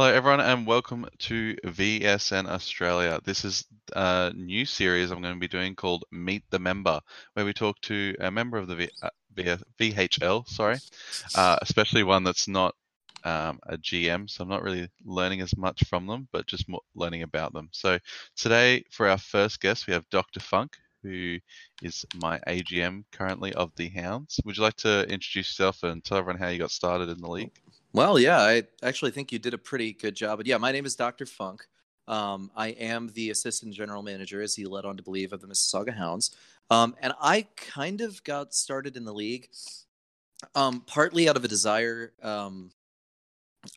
Hello, everyone, and welcome to VSN Australia. This is a new series I'm going to be doing called Meet the Member, where we talk to a member of the v- uh, VHL, sorry, uh, especially one that's not um, a GM. So I'm not really learning as much from them, but just learning about them. So today, for our first guest, we have Dr. Funk, who is my AGM currently of the Hounds. Would you like to introduce yourself and tell everyone how you got started in the league? Well, yeah, I actually think you did a pretty good job. But yeah, my name is Dr. Funk. Um, I am the assistant general manager, as he led on to believe, of the Mississauga Hounds. Um, and I kind of got started in the league um, partly out of a desire. Um,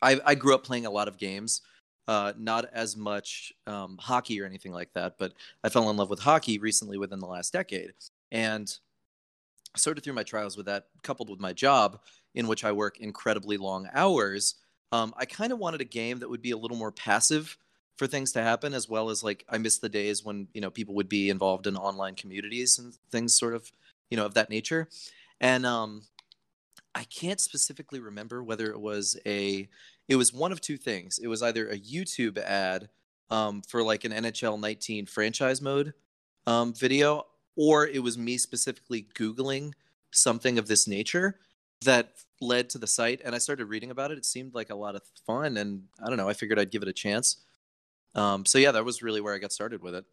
I, I, grew up playing a lot of games, uh, not as much um, hockey or anything like that, but I fell in love with hockey recently within the last decade. And sort of through my trials with that, coupled with my job in which I work incredibly long hours, um, I kind of wanted a game that would be a little more passive for things to happen, as well as like I miss the days when you know people would be involved in online communities and things sort of you know of that nature. And um, I can't specifically remember whether it was a it was one of two things. It was either a YouTube ad um, for like an NHL 19 franchise mode um, video, or it was me specifically Googling something of this nature that led to the site and I started reading about it. It seemed like a lot of fun and I don't know, I figured I'd give it a chance. Um, so yeah, that was really where I got started with it.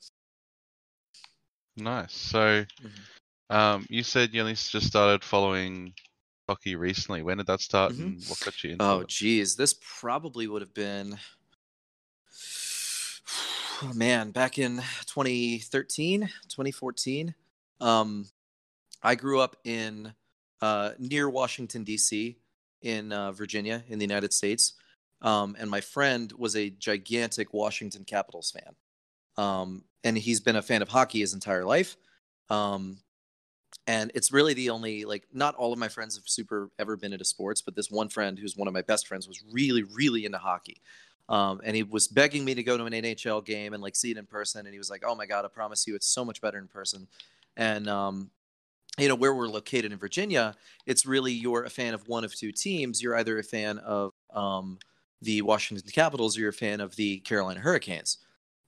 Nice. So mm-hmm. um, you said you only just started following hockey recently. When did that start mm-hmm. and what got you into oh, it? geez. This probably would have been oh, man, back in 2013, 2014. Um, I grew up in uh, near Washington D.C. in uh, Virginia in the United States, um, and my friend was a gigantic Washington Capitals fan, um, and he's been a fan of hockey his entire life. Um, and it's really the only like not all of my friends have super ever been into sports, but this one friend who's one of my best friends was really really into hockey. Um, and he was begging me to go to an NHL game and like see it in person. And he was like, "Oh my god, I promise you, it's so much better in person." And um, you know where we're located in Virginia, it's really you're a fan of one of two teams. You're either a fan of um, the Washington Capitals or you're a fan of the Carolina Hurricanes,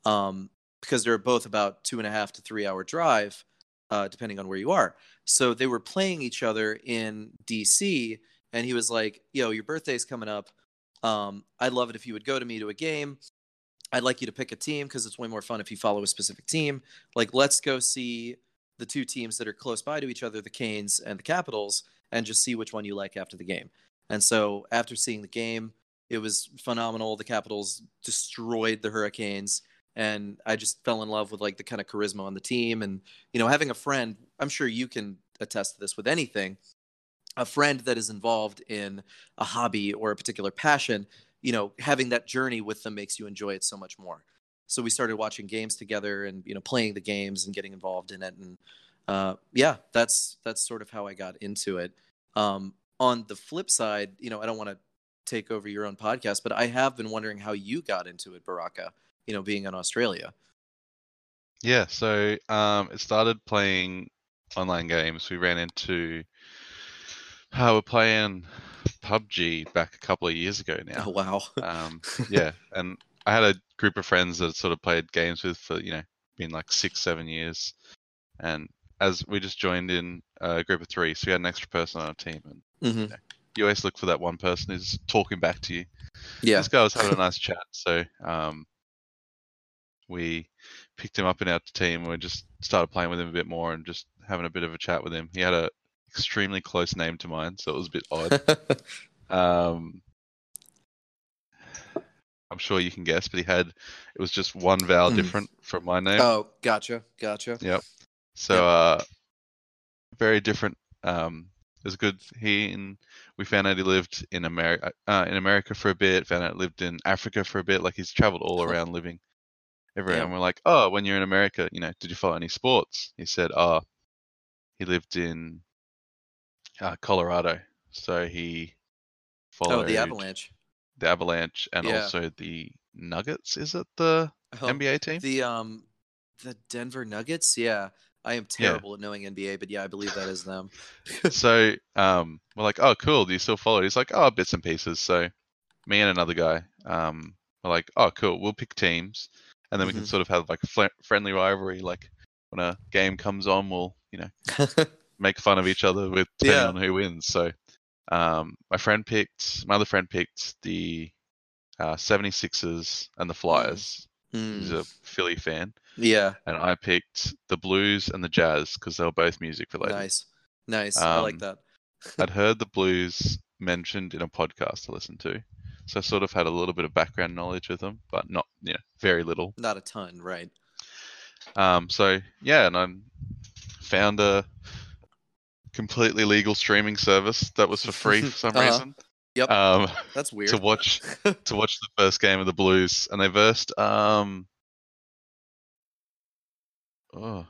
um, because they're both about two and a half to three hour drive, uh, depending on where you are. So they were playing each other in D.C. And he was like, "Yo, your birthday's coming up. Um, I'd love it if you would go to me to a game. I'd like you to pick a team because it's way more fun if you follow a specific team. Like, let's go see." The two teams that are close by to each other, the Canes and the Capitals, and just see which one you like after the game. And so after seeing the game, it was phenomenal. The Capitals destroyed the Hurricanes and I just fell in love with like the kind of charisma on the team and you know having a friend, I'm sure you can attest to this with anything. A friend that is involved in a hobby or a particular passion, you know, having that journey with them makes you enjoy it so much more so we started watching games together and you know playing the games and getting involved in it and uh, yeah that's that's sort of how i got into it um, on the flip side you know i don't want to take over your own podcast but i have been wondering how you got into it baraka you know being in australia yeah so um, it started playing online games we ran into uh, we're playing PUBG back a couple of years ago now. Oh wow! um, yeah, and I had a group of friends that sort of played games with for you know been like six seven years, and as we just joined in a group of three, so we had an extra person on our team, and mm-hmm. you, know, you, always look for that one person who's talking back to you. Yeah, this guy was having a nice chat, so um, we picked him up in our team and we just started playing with him a bit more and just having a bit of a chat with him. He had a extremely close name to mine, so it was a bit odd. um, I'm sure you can guess, but he had it was just one vowel mm. different from my name. Oh, gotcha, gotcha. Yep. So yep. uh, very different. Um, it was good. He and we found out he lived in America, uh, in America for a bit. Found out he lived in Africa for a bit. Like he's traveled all around, living everywhere. And we're like, oh, when you're in America, you know, did you follow any sports? He said, oh, he lived in uh, Colorado, so he followed. Oh, the Avalanche the Avalanche, and yeah. also the Nuggets. Is it the oh, NBA team? The um, the Denver Nuggets. Yeah, I am terrible yeah. at knowing NBA, but yeah, I believe that is them. so um, we're like, oh, cool. Do you still follow? He's like, oh, bits and pieces. So me and another guy um, were like, "Oh, cool, we'll pick teams, and then we can Mhm. sort of have like a fl- friendly rivalry. Like when a game comes on, we'll you know make fun of each other with depending Yeah. on who wins." So um, my friend picked, my other friend picked the uh, 76ers and the Flyers. He's Mm, a Philly fan, yeah, and I picked the Blues and the Jazz because they were both music related. nice, nice. I like Um, that. I'd heard the blues mentioned in a podcast to listen to, so I sort of had a little bit of background knowledge with them, but not you know very little. Not a ton, right? Um, so yeah, and I found a completely legal streaming service that was for free for some Uh-huh. reason. Yep. Um, That's weird. to watch to watch the first game of the Blues, and they versed um. Oh,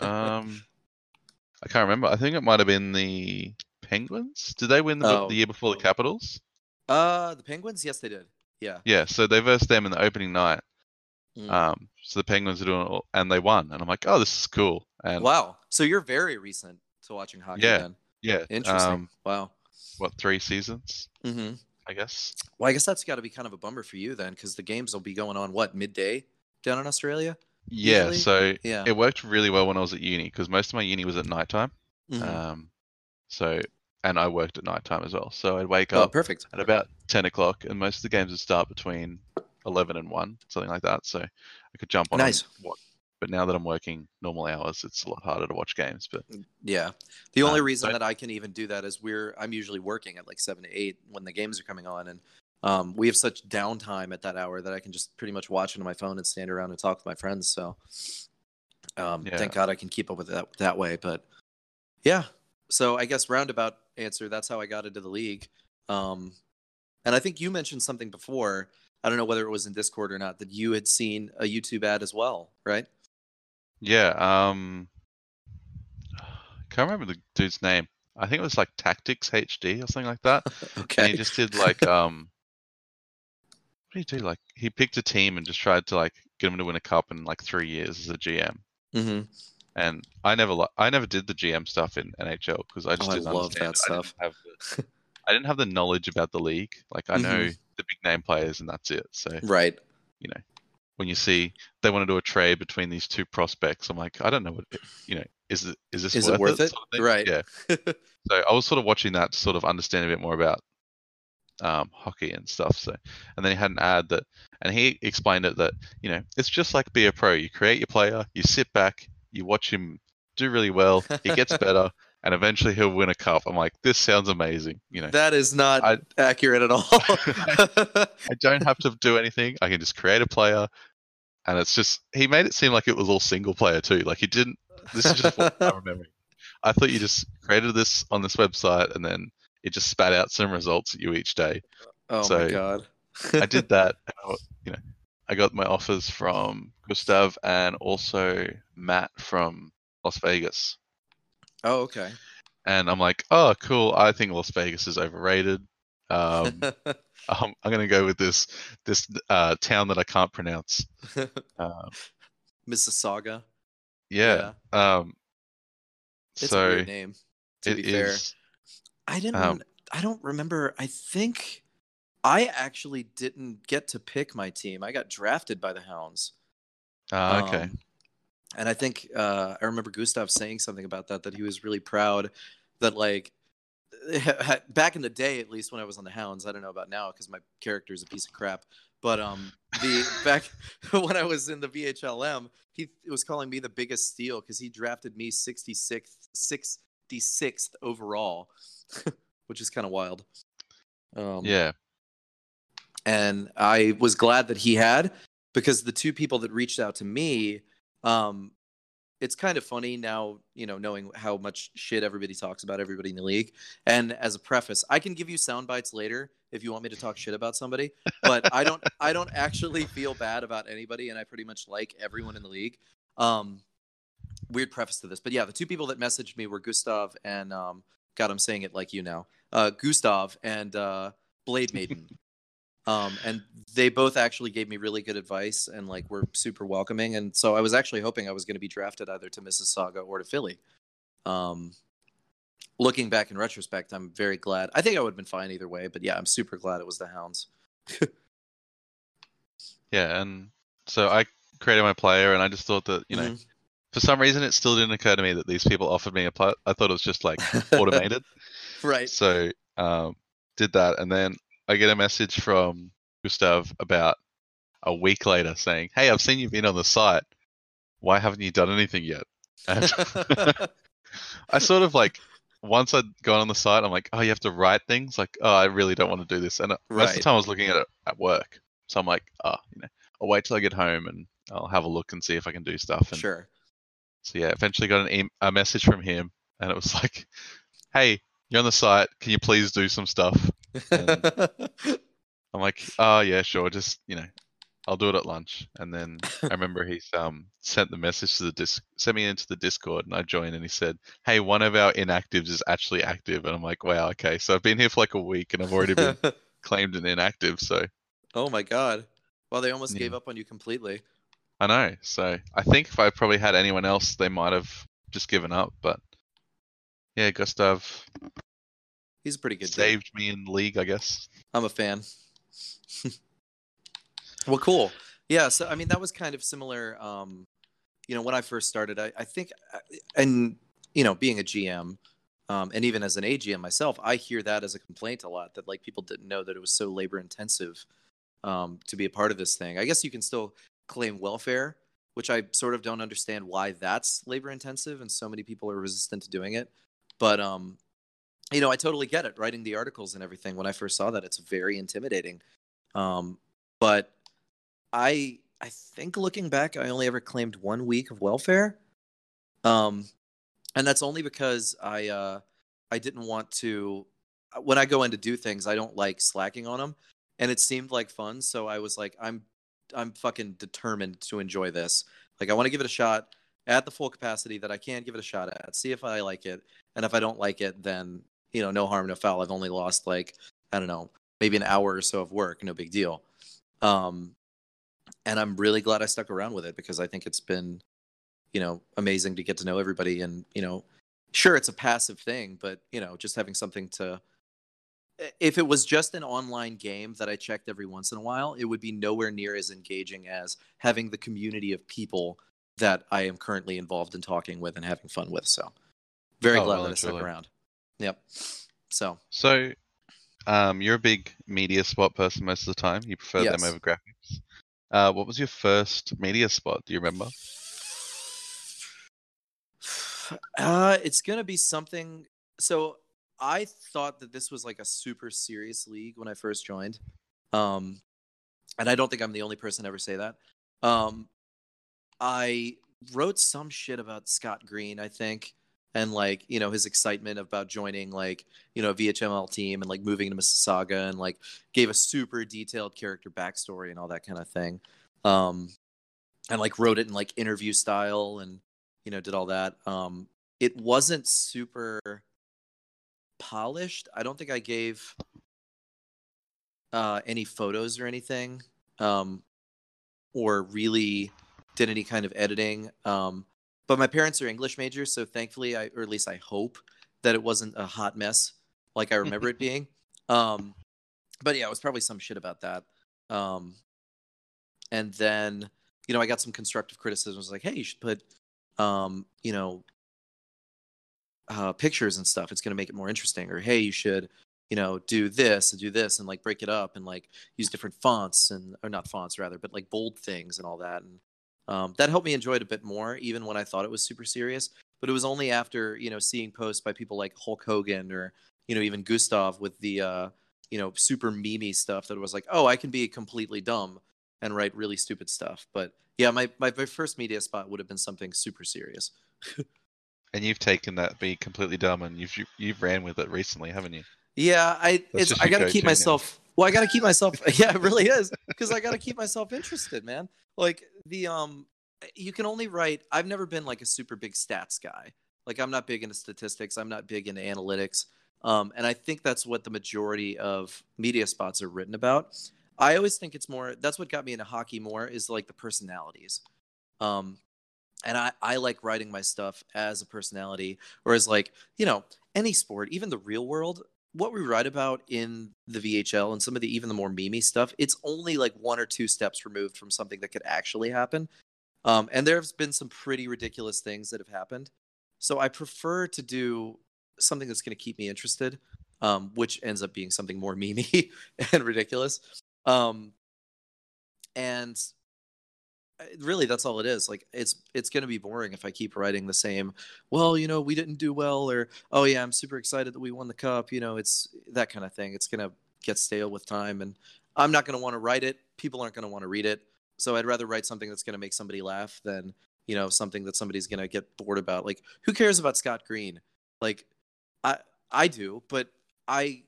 um, I can't remember. I think it might have been the Penguins. Did they win the, Oh. the year before the Capitals? uh, the Penguins. Yes, they did. Yeah. Yeah, so they versed them in the opening night. Mm. Um, so the Penguins are doing it, all, and they won, and I'm like, oh, this is cool. And wow. So you're very recent to watching hockey. Yeah, Then. yeah, Interesting. Um, wow. what three seasons? Mm-hmm. I guess. Well, I guess that's got to be kind of a bummer for you then, because the games will be going on what midday down in Australia. Yeah, Usually- so Yeah. it worked really well when I was at uni because most of my uni was at nighttime. Mhm. Um, so and I worked at nighttime as well. So I'd wake oh, up perfect. at about ten o'clock, and most of the games would start between eleven and one, something like that. So I could jump on. Nice. And watch. But now that I'm working normal hours, it's a lot harder to watch games. But Yeah. The only Um, reason that I can even do that is we're I'm usually working at like seven to eight when the games are coming on, and um, we have such downtime at that hour that I can just pretty much watch it on my phone and stand around and talk with my friends. So, um, Yeah. thank God I can keep up with that that way. But yeah, so I guess roundabout answer. That's how I got into the league. Um, and I think you mentioned something before. I don't know whether it was in Discord or not that you had seen a YouTube ad as well, right? Yeah, um, can't remember the dude's name. I think it was like Tactics HD or something like that. And Okay. he just did like um what did he do? Like he picked a team and just tried to like get them to win a cup in like three years as a GM. Mm-hmm. And I never I never did the GM stuff in NHL because I just Oh, didn't love understand that it. I didn't stuff. have the, I didn't have the knowledge about the league. Like I know Mhm. the big name players and that's it. So Right. When you see they want to do a trade between these two prospects, I'm like, I don't know what you know. Is it is this Is worth it worth it? sort of? Right. Yeah. So I was sort of watching that to sort of understand a bit more about um, hockey and stuff. So, and then he had an ad that, and he explained it that you know it's just like be a pro. You create your player, you sit back, you watch him do really well, he gets better, and eventually he'll win a cup. I'm like, this sounds amazing. You know, That is not I- accurate at all. I don't have to do anything. I can just create a player, and it's just he made it seem like it was all single player too. Like he didn't. This is just what I'm remembering. I thought you just created this on this website, and then it just spat out some results at you each day. oh my god. I did that. I, you know, I got my offers from Gustav and also Matt from Las Vegas, oh, okay. and I'm like, oh, cool. I think Las Vegas is overrated. Um, I'm, I'm gonna go with this this uh, town that I can't pronounce. Um, Mississauga. yeah. Um, It's so a weird name. To it be fair, is- I didn't. um, I don't remember. I think I actually didn't get to pick my team. I got drafted by the Hounds. ah, okay. Um, and I think uh, I remember Gustav saying something about that. That he was really proud that like back in the day, at least when I was on the Hounds. I don't know about now because my character is a piece of crap. But um, the back when I was in the VHLM, he was calling me the biggest steal because he drafted me 66th, 66th overall, which is kind of wild. Um, yeah. and I was glad that he had because the two people that reached out to me, um, it's kind of funny now, you know, knowing how much shit everybody talks about everybody in the league. And as a preface, I can give you sound bites later if you want me to talk shit about somebody, but I don't, I don't actually feel bad about anybody, and I pretty much like everyone in the league. Um, weird preface to this, but yeah, the two people that messaged me were Gustav and um, God, I'm saying it like you now, uh, Gustav and uh, Blade Maiden. Um, and they both actually gave me really good advice and like were super welcoming. And so I was actually hoping I was going to be drafted either to Mississauga or to Philly. Um, looking back in retrospect, I'm very glad. I think I would have been fine either way, but yeah, I'm super glad it was the Hounds. Yeah, and so I created my player, and I just thought that you know, Mhm. for some reason, it still didn't occur to me that these people offered me a player. I thought it was just like automated. right. So um, did that, and then I get a message from Gustav about a week later saying, "Hey, I've seen you've been on the site. Why haven't you done anything yet?" I sort of like once I'd gone on the site, I'm like, "Oh, you have to write things." Like, "Oh, I really don't want to do this." And uh, most of the time, I was looking at it at work, so I'm like, "Oh, you know, I'll wait till I get home and I'll have a look and see if I can do stuff." And sure. so yeah, eventually got an e- a message from him, and it was like, "Hey, you're on the site. Can you please do some stuff?" I'm like, "Oh yeah, sure. Just you know, I'll do it at lunch." And then I remember he um sent the message to the disc, sent me into the Discord, and I joined, and he said, "Hey, one of our inactives is actually active," and I'm like, "Wow, okay." So I've been here for like a week, and I've already been claimed an inactive. So oh my god. Well, they almost gave up on you completely. I know. So I think if I probably had anyone else, they might have just given up. But yeah, Gustav He's a pretty good dude. saved me in league, I guess. I'm a fan. well, cool. Yeah. So, I mean, that was kind of similar. Um, you know, when I first started, I, I think, uh, and, you know, being a GM, um, and even as an AGM myself, I hear that as a complaint a lot that like people didn't know that it was so labor intensive um, to be a part of this thing. I guess you can still claim welfare, which I sort of don't understand why that's labor intensive and so many people are resistant to doing it. But um, you know, I totally get it. Writing the articles and everything. When I first saw that, it's very intimidating. Um, but I, I think looking back, I only ever claimed one week of welfare, um, and that's only because I, uh, I didn't want to. When I go in to do things, I don't like slacking on them, and it seemed like fun. So I was like, I'm, I'm fucking determined to enjoy this. Like, I want to give it a shot at the full capacity that I can give it a shot at. See if I like it, and if I don't like it, then you know, no harm, no foul. I've only lost like I don't know, maybe an hour or so of work, no big deal. Um, and I'm really glad I stuck around with it because I think it's been, you know, amazing to get to know everybody. And you know, sure, it's a passive thing, but you know, just having something to. If it was just an online game that I checked every once in a while, it would be nowhere near as engaging as having the community of people that I am currently involved in talking with and having fun with. So, very Oh, glad well that I stuck around. Yep. So, So um, you're a big media spot person most of the time. You prefer Yes. them over graphics. Uh, what was your first media spot? Do you remember? Uh, it's gonna be something. So I thought that this was like a super serious league when I first joined, um, and I don't think I'm the only person to ever say that. Um, I wrote some shit about Scott Green, I think, and like you know his excitement about joining like you know a VHML team and like moving to Mississauga and like gave a super detailed character backstory and all that kind of thing. Um, and like wrote it in like interview style and you know did all that. Um, it wasn't super polished. I don't think I gave uh, any photos or anything, um, or really did any kind of editing. Um, but my parents are English majors, so thankfully, I or at least I hope that it wasn't a hot mess like I remember it being. Um, but yeah, it was probably some shit about that. Um, and then you know I got some constructive criticism. It was like, hey, you should put um, you know uh, pictures and stuff. It's going to make it more interesting. Or hey, you should you know do this and do this and like break it up and like use different fonts and or not fonts rather, but like bold things and all that. And um, that helped me enjoy it a bit more, even when I thought it was super serious. But it was only after you know seeing posts by people like Hulk Hogan or you know even Gustav with the uh, you know super memey stuff that it was like, oh, I can be completely dumb and write really stupid stuff. But yeah, my my, my first media spot would have been something super serious. And you've taken that be completely dumb, and you've you- you've ran with it recently, haven't you? Yeah, I it's I got to keep now. Well, I got to keep myself. Yeah, it really is because I got to keep myself interested, man. Like the um, you can only write. I've never been like a super big stats guy. Like I'm not big into statistics. I'm not big into analytics. Um, and I think that's what the majority of media spots are written about. I always think it's more. That's what got me into hockey more is like the personalities. Um, and I, I like writing my stuff as a personality or as like you know any sport even the real world what we write about in the VHL and some of the even the more memey stuff, it's only like one or two steps removed from something that could actually happen. Um, and there have been some pretty ridiculous things that have happened. So I prefer to do something that's going to keep me interested, um, which ends up being something more memey and ridiculous. Um, and really that's all it is like it's it's going to be boring if i keep writing the same well you know we didn't do well or oh yeah i'm super excited that we won the cup you know it's that kind of thing it's going to get stale with time and i'm not going to want to write it people aren't going to want to read it so i'd rather write something that's going to make somebody laugh than you know something that somebody's going to get bored about like who cares about scott green? Like i i do but i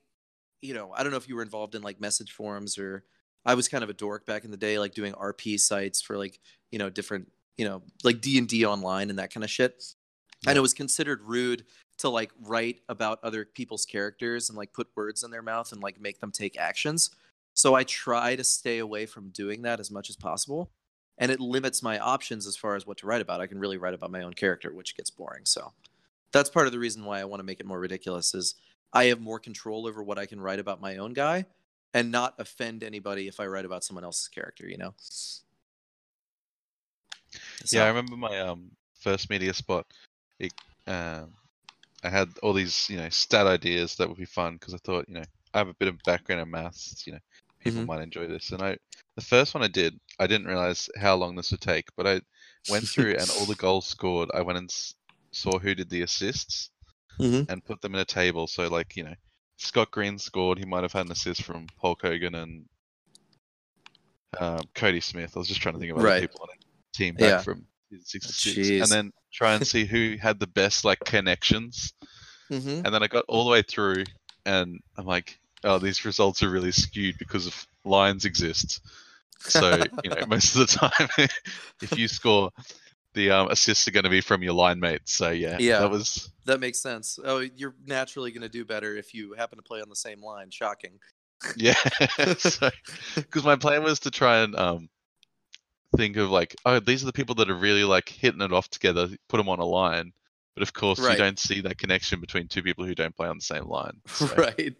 you know i don't know if you were involved in like message forums or I was kind of a dork back in the day, like doing RP sites for like you know different you know like D and D online and that kind of shit. Yeah. And it was considered rude to like write about other people's characters and like put words in their mouth and like make them take actions. So I try to stay away from doing that as much as possible. And it limits my options as far as what to write about. I can really write about my own character, which gets boring. So that's part of the reason why I want to make it more ridiculous is I have more control over what I can write about my own guy and not offend anybody if I write about someone else's character, you know? So. Yeah, I remember my um, first media spot. It, um, I had all these, you know, stat ideas that would be fun because I thought, you know, I have a bit of background in maths. You know, people mm-hmm. might enjoy this. And I, the first one I did, I didn't realize how long this would take, but I went through and all the goals scored. I went and saw who did the assists mm-hmm. and put them in a table. So like, you know, Scott Green scored, he might have had an assist from Hulk Hogan and um, Cody Smith. I was just trying to think of other right. people on a team back yeah. from 66, and then try and see who had the best like connections. Mm-hmm. And then I got all the way through, and I'm like, oh, these results are really skewed because of lines exist. So you know, most of the time, if you score the um, assists are going to be from your line mates. So yeah, yeah, that was that makes sense. Oh, you're naturally going to do better if you happen to play on the same line. Shocking. yeah, because my plan was to try and um, think of like, oh, these are the people that are really like hitting it off together. Put them on a line, but of course right. you don't see that connection between two people who don't play on the same line. So. Right.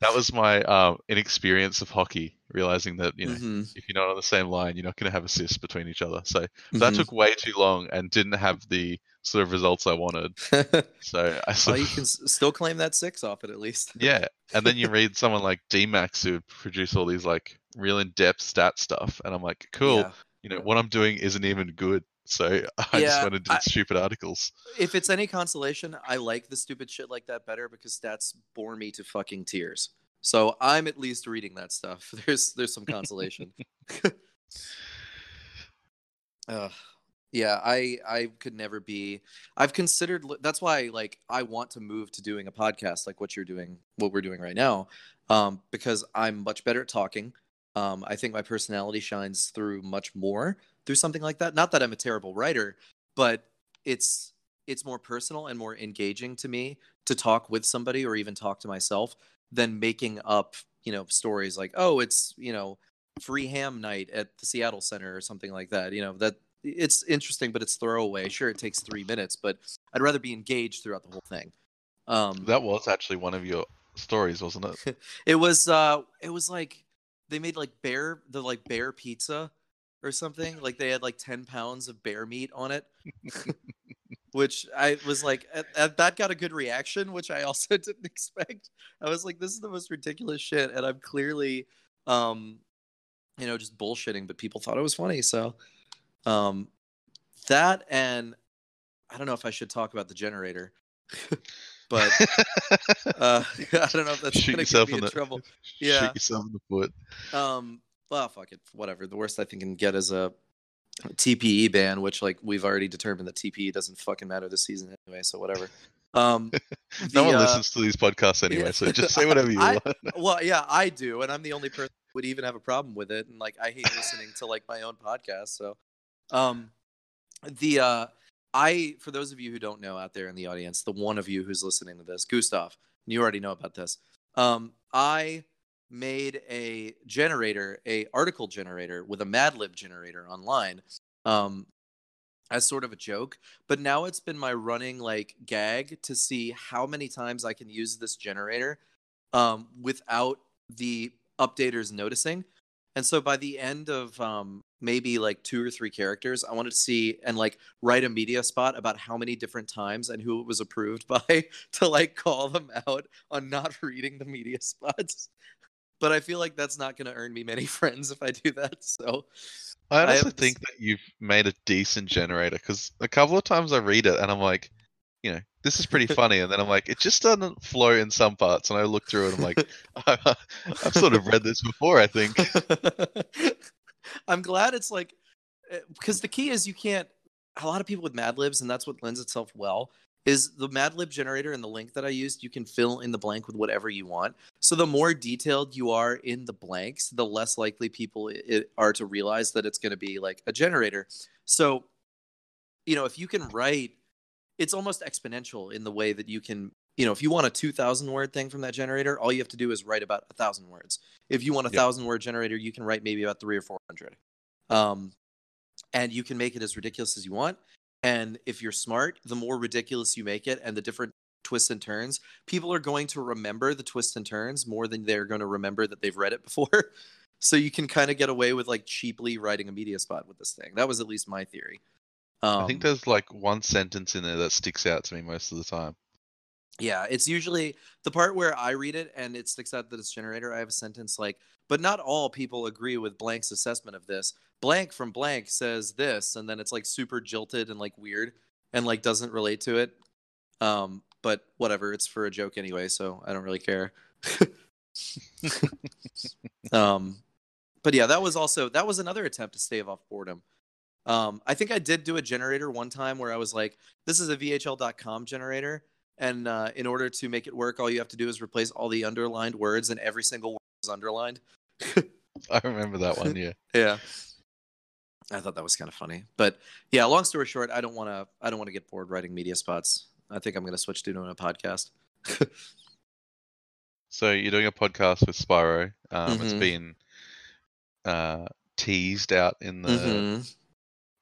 That was my um, inexperience of hockey realizing that you know mm-hmm. if you're not on the same line you're not going to have assists between each other so mm-hmm. that took way too long and didn't have the sort of results i wanted so i well, you can still claim that six off it at least yeah and then you read someone like dmax who produce all these like real in-depth stat stuff and i'm like cool yeah. you know what i'm doing isn't even good so I yeah, just want to do I, stupid articles. If it's any consolation, I like the stupid shit like that better because stats bore me to fucking tears. So I'm at least reading that stuff. There's there's some consolation. uh, yeah, I I could never be. I've considered. That's why like I want to move to doing a podcast like what you're doing, what we're doing right now, um, because I'm much better at talking. Um, I think my personality shines through much more through something like that. Not that I'm a terrible writer, but it's it's more personal and more engaging to me to talk with somebody or even talk to myself than making up you know stories like oh it's you know free ham night at the Seattle Center or something like that. You know that it's interesting, but it's throwaway. Sure, it takes three minutes, but I'd rather be engaged throughout the whole thing. Um, that was actually one of your stories, wasn't it? it was. Uh, it was like they made like bear the like bear pizza or something. Like they had like ten pounds of bear meat on it. which I was like, at, at, that got a good reaction, which I also didn't expect. I was like, this is the most ridiculous shit, and I'm clearly, um, you know, just bullshitting, but people thought it was funny. So, um, that and I don't know if I should talk about the generator, but uh, I don't know if that's shoot gonna get me in, the, trouble. Yeah, shoot yourself in the foot. Um, well, fuck it, whatever. The worst I think can get is a TPE ban, which like we've already determined that TPE doesn't fucking matter this season anyway, so whatever. Um, no the, one uh, listens to these podcasts anyway, yeah. so just say whatever you I, want. well, yeah, I do, and I'm the only person who would even have a problem with it, and like I hate listening to like my own podcast. So, um, the uh, I for those of you who don't know out there in the audience, the one of you who's listening to this, Gustav, you already know about this. Um, I made a generator, a article generator with a Mad Lib generator online. Um, as sort of a joke, but now it's been my running like gag to see how many times I can use this generator um, without the updaters noticing. And so by the end of um, maybe like two or three characters, I wanted to see and like write a media spot about how many different times and who it was approved by to like call them out on not reading the media spots. But I feel like that's not going to earn me many friends if I do that. So I I honestly have- think that you've made a decent generator because a couple of times I read it and I'm like, you know, this is pretty funny, and then I'm like, it just doesn't flow in some parts, and I look through it, and I'm like, I've sort of read this before, I think. I'm glad it's like eh, because the key is you can't. A lot of people with Mad Libs, and that's what lends itself well. Is the Mad Lib generator and the link that I used? You can fill in the blank with whatever you want. So the more detailed you are in the blanks, the less likely people i- i- are to realize that it's going to be like a generator. So, you know, if you can write, it's almost exponential in the way that you can. You know, if you want a 2,000 word thing from that generator, all you have to do is write about a thousand words if you want a thousand word generator, you can write maybe about three or four hundred, um, and you can make it as ridiculous as you want. And if you're smart, the more ridiculous you make it, and the different twists and turns, people are going to remember the twists and turns more than they're going to remember that they've read it before. so you can kind of get away with like cheaply writing a media spot with this thing. That was at least my theory. Um, I think there's like one sentence in there that sticks out to me most of the time. Yeah, it's usually the part where I read it and it sticks out that it's generator. I have a sentence like, but not all people agree with blank's assessment of this. Blank from blank says this, and then it's like super jilted and like weird and like doesn't relate to it. Um, but whatever, it's for a joke anyway, so I don't really care. um, but yeah, that was also that was another attempt to stave off boredom. Um, I think I did do a generator one time where I was like, this is a VHL.com generator. And uh, in order to make it work, all you have to do is replace all the underlined words, and every single word is underlined. I remember that one, yeah. Yeah, I thought that was kind of funny. But yeah, long story short, I don't want to. I don't want to get bored writing media spots. I think I'm going to switch to doing a podcast. So you're doing a podcast with Spyro. Um, It's Mhm. been uh, teased out in the Mhm.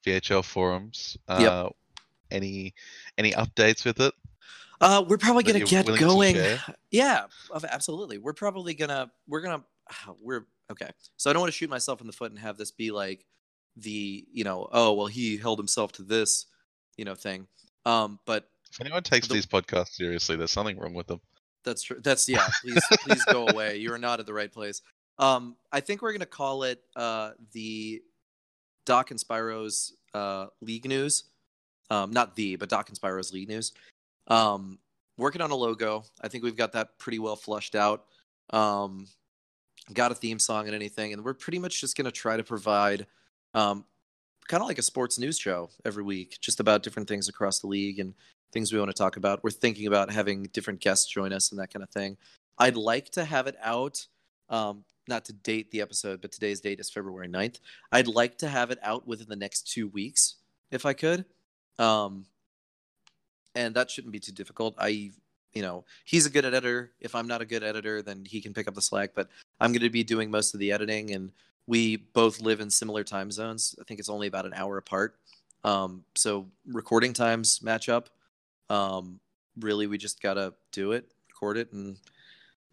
VHL forums. Uh, Yep. Any any updates with it? Uh, we're probably gonna get going. Yeah, absolutely. We're probably gonna we're gonna we're okay. So I don't want to shoot myself in the foot and have this be like the you know oh well he held himself to this you know thing. Um, but If anyone takes The- these podcasts seriously, there's something wrong with them. that's true. That's yeah. Please please go away. You are not at the right place. Um, I think we're gonna call it uh the Doc and Spyro's uh league news. Um, not the, but Doc and Spyro's league news. Um, working on a logo. I think we've got that pretty well flushed out. Um, got a theme song and anything, and we're pretty much just gonna try to provide um kind of like a sports news show every week, just about different things across the league and things we want to talk about. We're thinking about having different guests join us and that kind of thing. I'd like to have it out, um, not to date the episode, but today's date is February 9th. I'd like to have it out within the next two weeks, if I could. Um, and that shouldn't be too difficult. I, you know, he's a good editor. If I'm not a good editor, then he can pick up the slack. But I'm going to be doing most of the editing, and we both live in similar time zones. I think it's only about an hour apart. Um, so recording times match up. Um, really, we just gotta do it, record it, and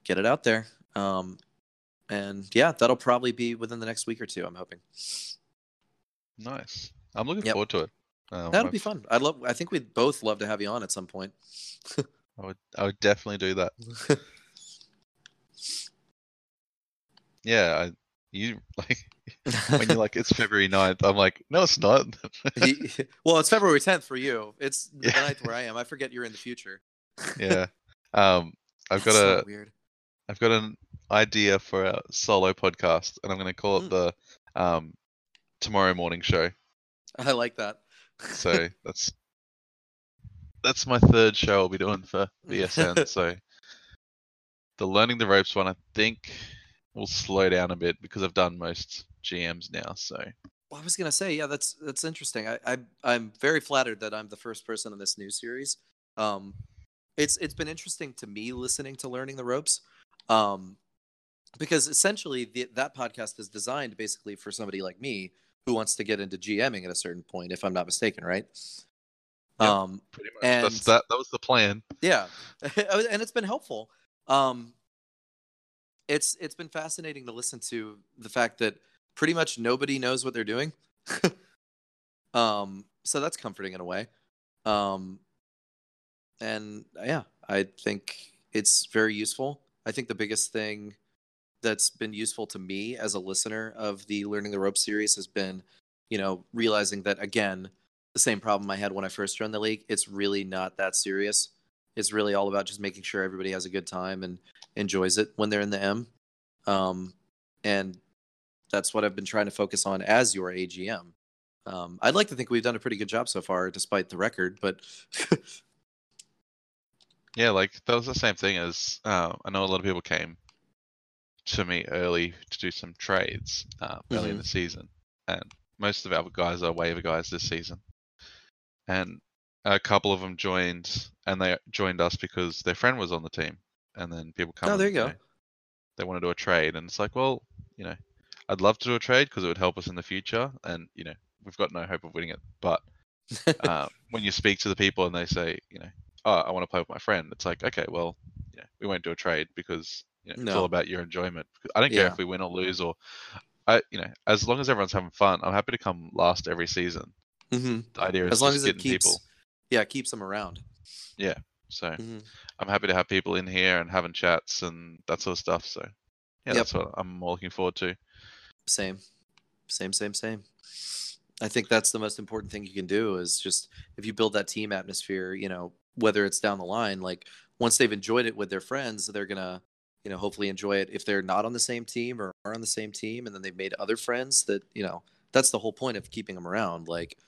get it out there. Um, and yeah, that'll probably be within the next week or two. I'm hoping Nice. I'm looking Yep. forward to it. Um, that'll I've- be fun. I'd love. I think we'd both love to have you on at some point. I would I would definitely do that. Yeah, I, you like when you're like it's February 9th, I'm like, no, it's not. Well, it's February 10th for you. It's the Yeah. ninth where I am. I forget you're in the future. yeah. Um, I've got so a weird. I've got an idea for a solo podcast, and I'm going to call it Mm. the um, Tomorrow Morning Show. I like that. So that's that's my third show I'll be doing for BSN. so the Learning the Ropes one, I think, will slow down a bit because I've done most GMs now. So Well, I was gonna say, yeah, that's that's interesting. I, I I'm very flattered that I'm the first person in this new series. Um, it's it's been interesting to me listening to learning the ropes, um, because essentially the, that podcast is designed basically for somebody like me who wants to get into GMing at a certain point, if I'm not mistaken, right? Yep. Um, Pretty much. And- That's that. That was the plan. yeah, and it's been helpful. Um, it's it's been fascinating to listen to the fact that pretty much nobody knows what they're doing. um, so that's comforting in a way. Um, and yeah, I think it's very useful. I think the biggest thing that's been useful to me as a listener of the Learning the rope series has been, you know, realizing that again, the same problem I had when I first joined the league. It's really not that serious. It's really all about just making sure everybody has a good time and enjoys it when they're in the M. Um, and that's what I've been trying to focus on as your AGM. Um, I'd like to think we've done a pretty good job so far, despite the record. But Yeah, like that was the same thing as uh, I know a lot of people came to me early to do some trades uh, early in Mhm. the season, and most of our guys are waiver guys this season, and a couple of them joined, and they joined us because their friend was on the team, and then people come. Oh, there you go. know, they want to do a trade, and it's like, well, you know, I'd love to do a trade because it would help us in the future, and you know, we've got no hope of winning it, but uh, when you speak to the people and they say, you know, oh, I want to play with my friend, it's like, okay, well, you know, we won't do a trade because you know, it's all about your enjoyment. I don't care Yeah. if we win or lose, or I, you know, as long as everyone's having fun, I'm happy to come last every season. Mhm. The idea is as long as it keeps, people. yeah, keeps them around. Yeah. So Mhm. I'm happy to have people in here and having chats and that sort of stuff. So yeah, Yep. that's what I'm more looking forward to. Same, same, same, same. I think that's the most important thing you can do is just if you build that team atmosphere, you know, whether it's down the line, like once they've enjoyed it with their friends, they're gonna, you know, hopefully enjoy it if they're not on the same team or are on the same team, and then they've made other friends that, you know, that's the whole point of keeping them around. Like,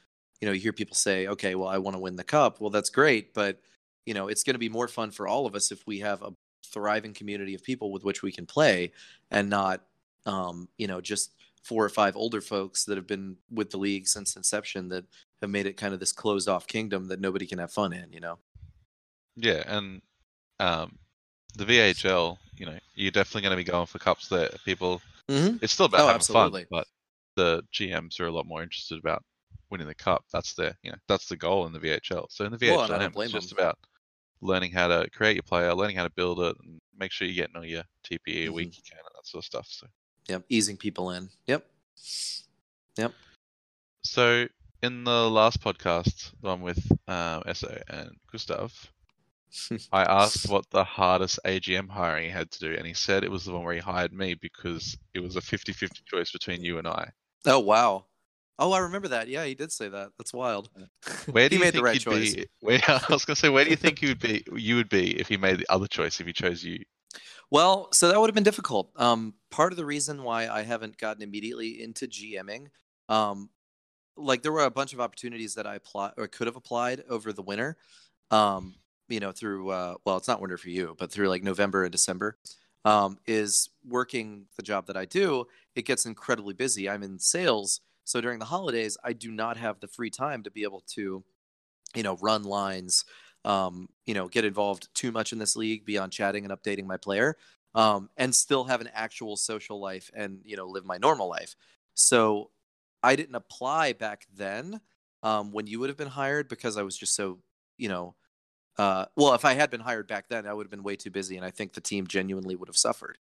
you know, you hear people say, okay, well, I want to win the cup. Well, that's great, but you know, it's going to be more fun for all of us if we have a thriving community of people with which we can play and not um, you know, just four or five older folks that have been with the league since inception that have made it kind of this closed off kingdom that nobody can have fun in, you know? Yeah, and um, the VHL, you know, you're definitely going to be going for cups that People, Mm-hmm. it's still about Oh, having absolutely. fun, but the GMs are a lot more interested about winning the cup. That's the, you know, that's the goal in the VHL. So in the Well, VHL, don't it's just about learning how to create your player, learning how to build it, and make sure you're getting all your TPE a Mhm. week you can, and that sort of stuff. So, Yep. Easing people in. Yep. Yep. so in the last podcast, the one with um, Esso and Gustav, I asked what the hardest AGM hiring he had to do, and he said it was the one where he hired me because it was a 50 50 choice between you and I. Oh, wow. Oh, I remember that. Yeah, he did say that. That's wild. Where do he you made think the right choice. be? Where, I was going to say, where do you think you would be? You would be if he made the other choice, if he chose you. Well, so that would have been difficult. Um, part of the reason why I haven't gotten immediately into GMing, um, like there were a bunch of opportunities that I applied or could have applied over the winter. Um, you know, through uh, well, it's not winter for you, but through like November and December, um, is working the job that I do. It gets incredibly busy. I'm in sales, so during the holidays, I do not have the free time to be able to, you know, run lines, um, you know, get involved too much in this league beyond chatting and updating my player, um, and still have an actual social life and you know live my normal life. So I didn't apply back then um, when you would have been hired because I was just so you know. Uh, well, if I had been hired back then, I would have been way too busy, and I think the team genuinely would have suffered.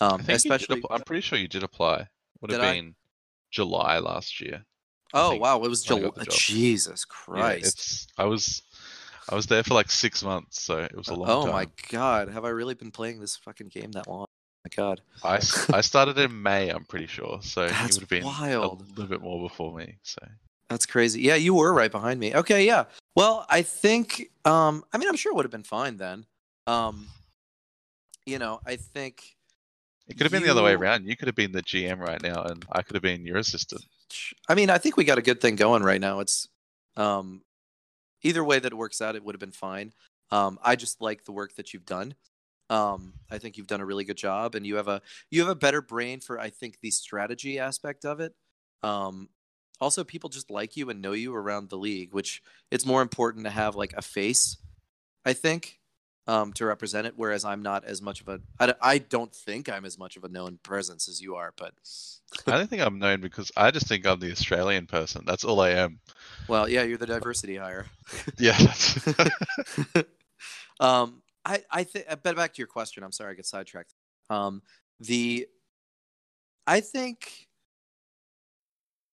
I Um, think you did especially, apply- I'm pretty sure you did apply. Would have Did I? been July last year. oh think wow, it was July. got the job. Jesus Yeah, Christ! it's. I was. I was there for like six months, so it was a long oh time. my God, have I really been playing this fucking game that long? my God. I, I started in May, I'm pretty sure. So That's would have been wild. a little bit more before me. So That's crazy. Yeah, you were right behind me. Okay, yeah. Well, I think um I mean I'm sure it would have been fine then. Um you know, I think it could have been the other way around. You could have been the GM right now, and I could have been your assistant. I mean, I think we got a good thing going right now. It's um either way that it works out, it would have been fine. Um I just like the work that you've done. Um I think you've done a really good job and you have a you have a better brain for I think the strategy aspect of it. Um also people just like you and know you around the league, which it's more important to have like a face, I think, um, to represent it. Whereas I'm not as much of a. I, I don't think I'm as much of a known presence as you are, but I don't think I'm known because I just think I'm the Australian person. That's all I am. well, yeah, you're the diversity hire. Yeah. Um, I I think. But back to your question. I'm sorry, I get sidetracked. Um, the I think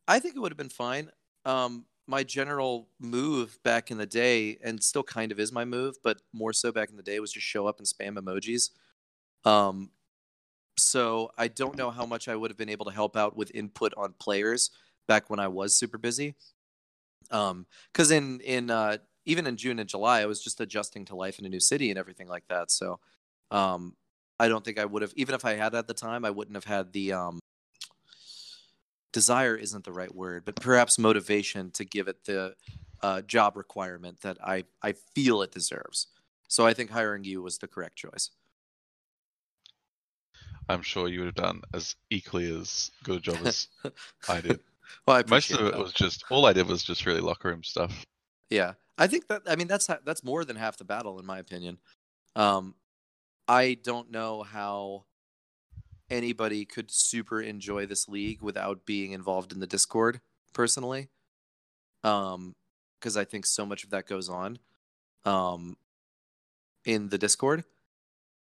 I think it would have been fine. Um, my general move back in the day, and still kind of is my move, but more so back in the day, was just show up and spam emojis. Um, so I don't know how much I would have been able to help out with input on players back when I was super busy. Um, because in in uh, even in June and July, I was just adjusting to life in a new city and everything like that. So, um, I don't think I would have, even if I had at the time, I wouldn't have had the um, desire isn't the right word, but perhaps motivation to give it the uh, job requirement that I, I feel it deserves. So I think hiring you was the correct choice. I'm sure you would have done as equally as good a job as I did. well, I Most of it that. was just all I did was just really locker room stuff. Yeah, I think that I mean that's that's more than half the battle in my opinion. Um, I don't know how anybody could super enjoy this league without being involved in the Discord personally. Um, because I think so much of that goes on, um, in the Discord.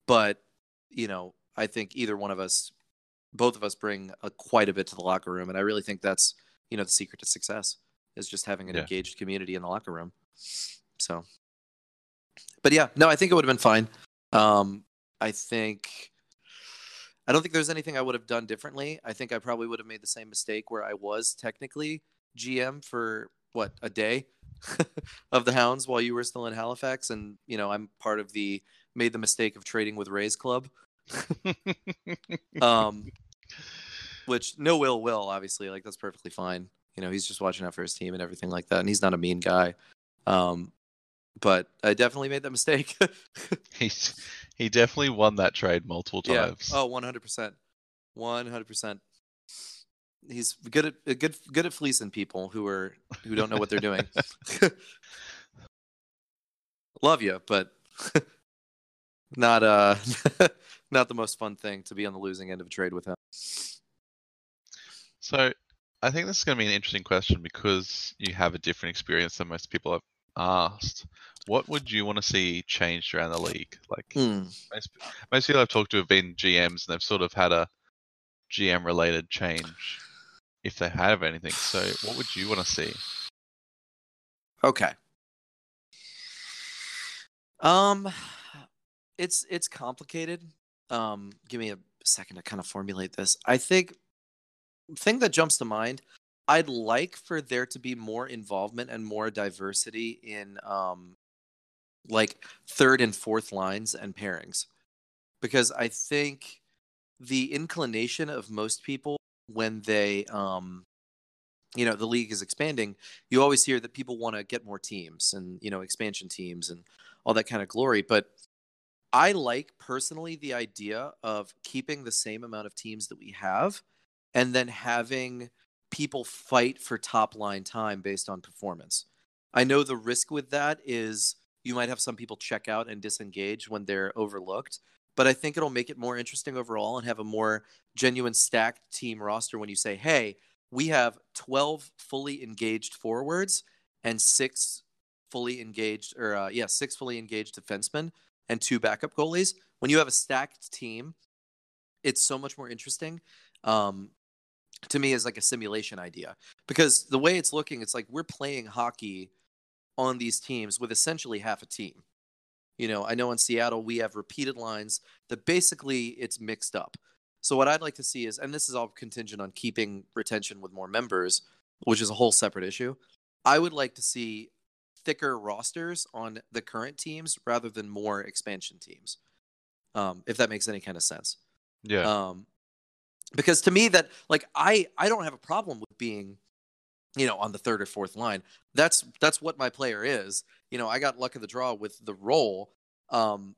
But you know, I think either one of us, both of us, bring a, quite a bit to the locker room, and I really think that's you know the secret to success is just having an Yeah. engaged community in the locker room. So, but yeah, no, I think it would have been fine. Um, I think I don't think there's anything I would have done differently. I think I probably would have made the same mistake where I was technically GM for what a day of the Hounds while you were still in Halifax, and you know I'm part of the made the mistake of trading with Ray's club, um, which no will will obviously like that's perfectly fine. You know he's just watching out for his team and everything like that, and he's not a mean guy. Um, but I definitely made that mistake. He's he definitely won that trade multiple times. Yeah. Oh, one hundred percent, one hundred percent. He's good at uh, good good at fleecing people who are who don't know what they're doing. Love you, but not uh not the most fun thing to be on the losing end of a trade with him. So I think this is going to be an interesting question because you have a different experience than most people have asked. What would you want to see changed around the league? Like Hmm. most, most people I've talked to have been GMs and they've sort of had a GM related change if they have anything. So what would you want to see? Okay. Um, it's it's complicated. Um, give me a second to kind of formulate this. I think thing that jumps to mind. I'd like for there to be more involvement and more diversity in um, like third and fourth lines and pairings, because I think the inclination of most people when they um, you know the league is expanding you always hear that people want to get more teams and you know expansion teams and all that kind of glory but i like personally the idea of keeping the same amount of teams that we have and then having people fight for top line time based on performance. I know the risk with that is you might have some people check out and disengage when they're overlooked but i think it'll make it more interesting overall and have a more genuine stacked team roster when you say hey we have 12 fully engaged forwards and six fully engaged or uh, yeah six fully engaged defensemen and two backup goalies. When you have a stacked team it's so much more interesting um, to me is like a simulation idea because the way it's looking it's like we're playing hockey on these teams with essentially half a team you know i know in seattle we have repeated lines that basically it's mixed up so what I'd like to see is, and this is all contingent on keeping retention with more members, which is a whole separate issue. I would like to see thicker rosters on the current teams rather than more expansion teams. Um, if that makes any kind of sense. Yeah. Um, because to me, that like I I don't have a problem with being, you know, on the third or fourth line. That's that's what my player is. You know, I got luck of the draw with the role. Um,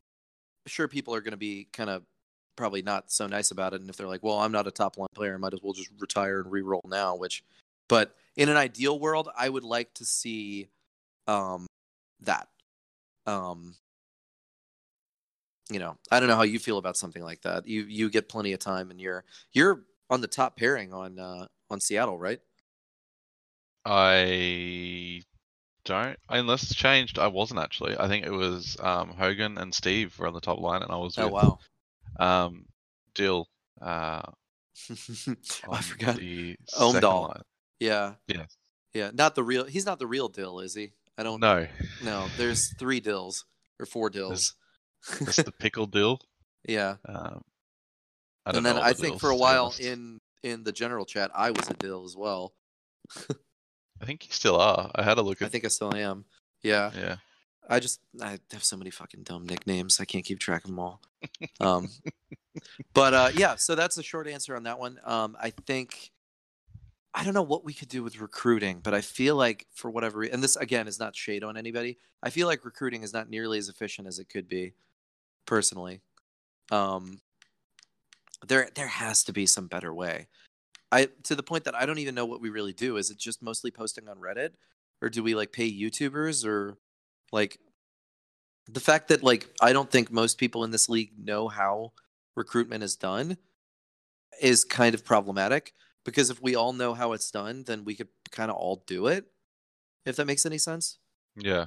sure, people are going to be kind of probably not so nice about it. And if they're like, well, I'm not a top line player, I might as well just retire and re-roll now. Which, but in an ideal world, I would like to see um, that. Um, you know, I don't know how you feel about something like that. You you get plenty of time, and you're you're on the top pairing on uh, on Seattle, right? I don't, unless it's changed. I wasn't actually. I think it was um, Hogan and Steve were on the top line, and I was Oh with wow, um, Dill. Uh, I forgot. the Omdahl. line. Yeah, Yes. yeah. Not the real. He's not the real Dill, is he? I don't. No, No, there's three Dills or four Dills. that's the pickle Dill. yeah, Um, I don't and then I the think for a while in in the general chat, I was a Dill as well. I think you still are. I had a look I think I still am. Yeah, Yeah. I just I have so many fucking dumb nicknames. I can't keep track of them all. Um, but uh, yeah, so that's the short answer on that one. Um, I think I don't know what we could do with recruiting, but I feel like for whatever reason, and this again is not shade on anybody. I feel like recruiting is not nearly as efficient as it could be, personally. Um, there there has to be some better way. I to the point that I don't even know what we really do. Is it just mostly posting on Reddit, or do we like pay YouTubers or like the fact that like I don't think most people in this league know how recruitment is done is kind of problematic because if we all know how it's done, then we could kind of all do it. If that makes any sense. Yeah.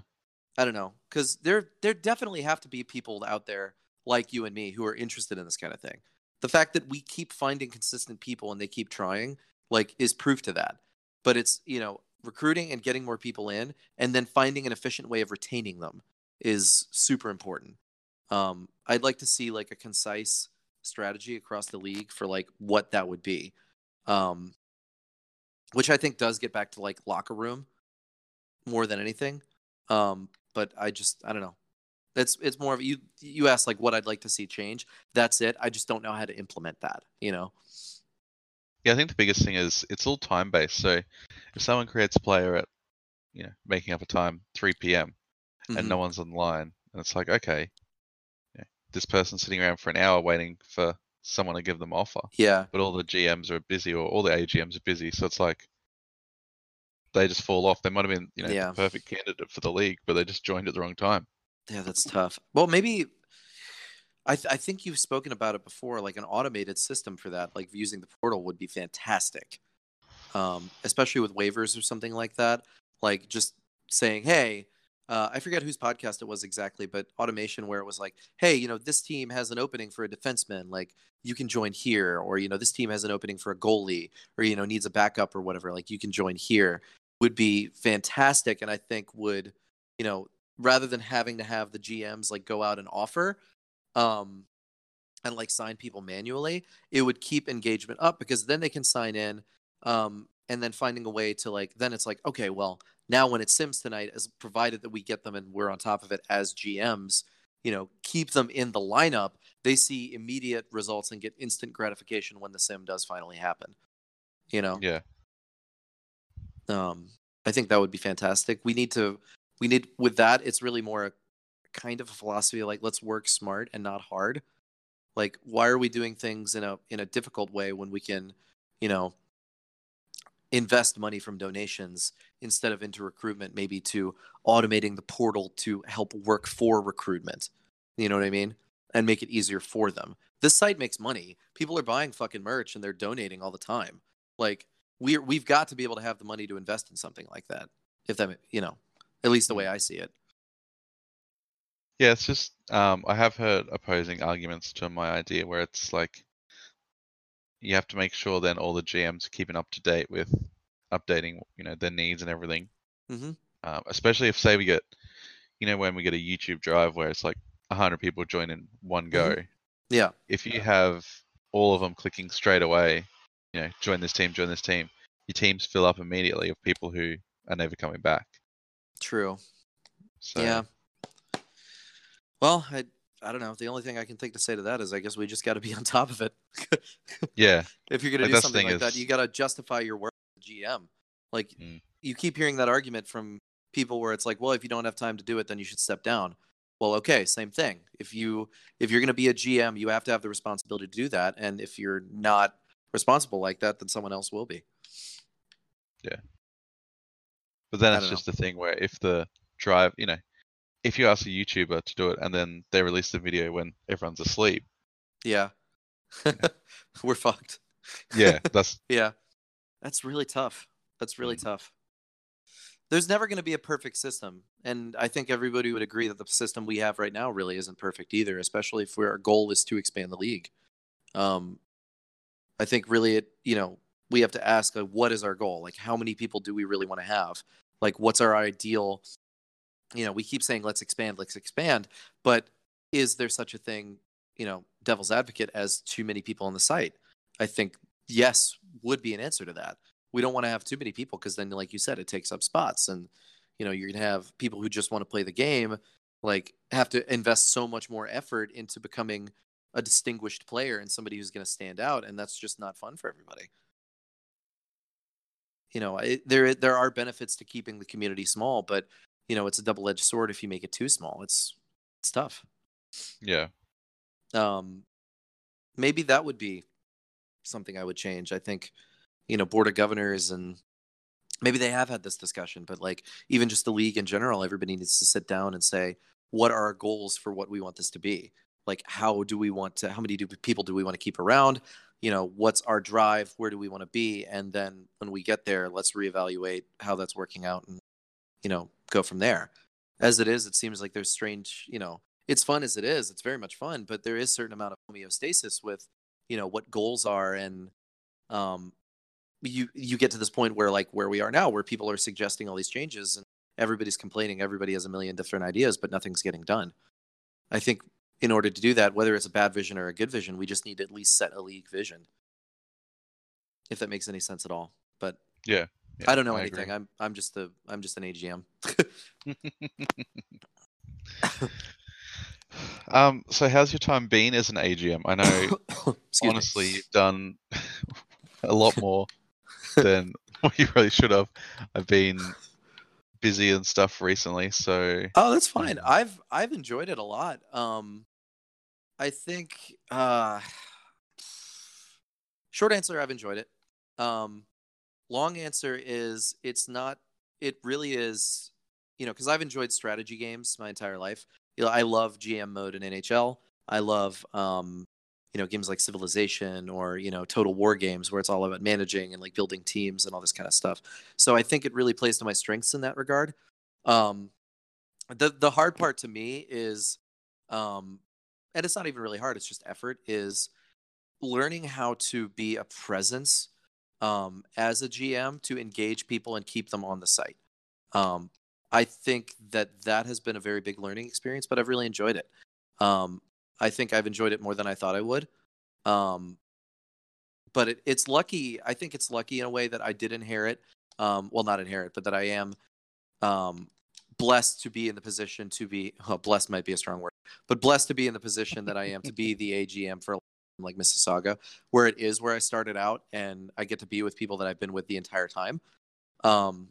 I don't know because there there definitely have to be people out there like you and me who are interested in this kind of thing. The fact that we keep finding consistent people and they keep trying, like, is proof to that. But it's you know recruiting and getting more people in, and then finding an efficient way of retaining them is super important. Um, I'd like to see like a concise strategy across the league for like what that would be, um, which I think does get back to like locker room more than anything. Um, but I just I don't know. It's it's more of you you asked like what I'd like to see change. That's it. I just don't know how to implement that, you know. Yeah, I think the biggest thing is it's all time based. So if someone creates a player at, you know, making up a time 3 p.m. Mhm. and no one's online, and it's like, okay, yeah, this person's sitting around for an hour waiting for someone to give them offer, Yeah. but all the GMs are busy or all the AGMs are busy, so it's like they just fall off. They might have been, you know, Yeah. the perfect candidate for the league, but they just joined at the wrong time. Yeah, that's tough. Well, maybe I th- I think you've spoken about it before. Like an automated system for that, like using the portal, would be fantastic. Um, especially with waivers or something like that. Like just saying, hey, uh, I forget whose podcast it was exactly, but automation where it was like, hey, you know, this team has an opening for a defenseman, like you can join here, or you know, this team has an opening for a goalie, or you know, needs a backup or whatever, like you can join here, would be fantastic, and I think would, you know, rather than having to have the GMs like go out and offer, um, and like sign people manually, it would keep engagement up because then they can sign in, um, and then finding a way to like then it's like okay, well now when it's Sims tonight, as provided that we get them and we're on top of it as GMs, you know, keep them in the lineup. They see immediate results and get instant gratification when the sim does finally happen. You know, Yeah. Um, I think that would be fantastic. We need to, we need with that. It's really more a kind of a philosophy like let's work smart and not hard. Like, why are we doing things in a in a difficult way when we can, you know, invest money from donations instead of into recruitment, maybe to automating the portal to help work for recruitment. You know what I mean? And make it easier for them. This site makes money. People are buying fucking merch and they're donating all the time. Like we're we've got to be able to have the money to invest in something like that. If that you know, at least the way I see it. Yeah, it's just um, I have heard opposing arguments to my idea where it's like you have to make sure then all the GMs are keeping up to date with updating, you know, their needs and everything. Mhm. Um, especially if say we get, you know, when we get a YouTube drive where it's like hundred people join in one go. Yeah. If you have all of them clicking straight away, you know, join this team, join this team, your teams fill up immediately of people who are never coming back. True. So Yeah. Well, I I don't know. The only thing I can think to say to that is I guess we just got to be on top of it. yeah, if you're going to Like, do something thing like that, you got to justify your work as a GM. Like Mm. you keep hearing that argument from people where it's like, well, if you don't have time to do it, then you should step down. Well, okay, same thing. If you if you're going to be a GM, you have to have the responsibility to do that, and if you're not responsible like that, then someone else will be. Yeah. But then it's don't know. just the thing where if the drive, you know, if you ask a YouTuber to do it and then they release the video when everyone's asleep, Yeah. We're fucked. yeah, that's Yeah. That's really tough. That's really Mhm. tough. There's never going to be a perfect system. And I think everybody would agree that the system we have right now really isn't perfect either, especially if our goal is to expand the league. Um, I think really it, you know, we have to ask like, what is our goal? Like, how many people do we really want to have? Like, what's our ideal? You know, we keep saying let's expand, let's expand, but is there such a thing, you know, devil's advocate as too many people on the site? I think yes would be an answer to that. We don't want to have too many people because then, like you said, it takes up spots, and you know, you're gonna have people who just want to play the game, like have to invest so much more effort into becoming a distinguished player and somebody who's going to stand out, and that's just not fun for everybody. You know, it, there there are benefits to keeping the community small, but you know, it's a double edged sword if you make it too small. It's it's tough. yeah. Um, maybe that would be something I would change. I think, you know, board of governors and maybe they have had this discussion, but like even just the league in general, everybody needs to sit down and say, what are our goals for what we want this to be? Like, how do we want to? How many do people do we want to keep around? You know, what's our drive? Where do we want to be? And then when we get there, let's reevaluate how that's working out and you know go from there. As it is, it seems like there's strange, you know, it's fun as it is. It's very much fun, but there is certain amount of homeostasis with, you know, what goals are and um you you get to this point where like where we are now where people are suggesting all these changes and everybody's complaining, everybody has a million different ideas, but nothing's getting done. I think in order to do that, whether it's a bad vision or a good vision, we just need to at least set a league vision. If that makes any sense at all. But Yeah. yeah, I don't know I anything. agree. I'm I'm just the I'm just an AGM. um, so how's your time been as an AGM? I know Excuse me. honestly you've done a lot more than what you really should have. I've been busy and stuff recently, so Oh, that's fine. Um, I've I've enjoyed it a lot. Um, I think uh, short answer, I've enjoyed it. Um, long answer is it's not. It really is. You know, because I've enjoyed strategy games my entire life. You know, I love GM mode in NHL. I love um, you know games like Civilization or you know Total War games where it's all about managing and like building teams and all this kind of stuff. So I think it really plays to my strengths in that regard. Um, the the hard part to me is um and it's not even really hard it's just effort is learning how to be a presence um as a gm to engage people and keep them on the site. Um i think that that has been a very big learning experience but i've really enjoyed it. Um i think i've enjoyed it more than i thought i would. Um but it, it's lucky i think it's lucky in a way that i did inherit um well not inherit but that i am um blessed to be in the position to be well, blessed might be a strong word but blessed to be in the position that i am to be the agm for like mississauga where it is where i started out and i get to be with people that i've been with the entire time um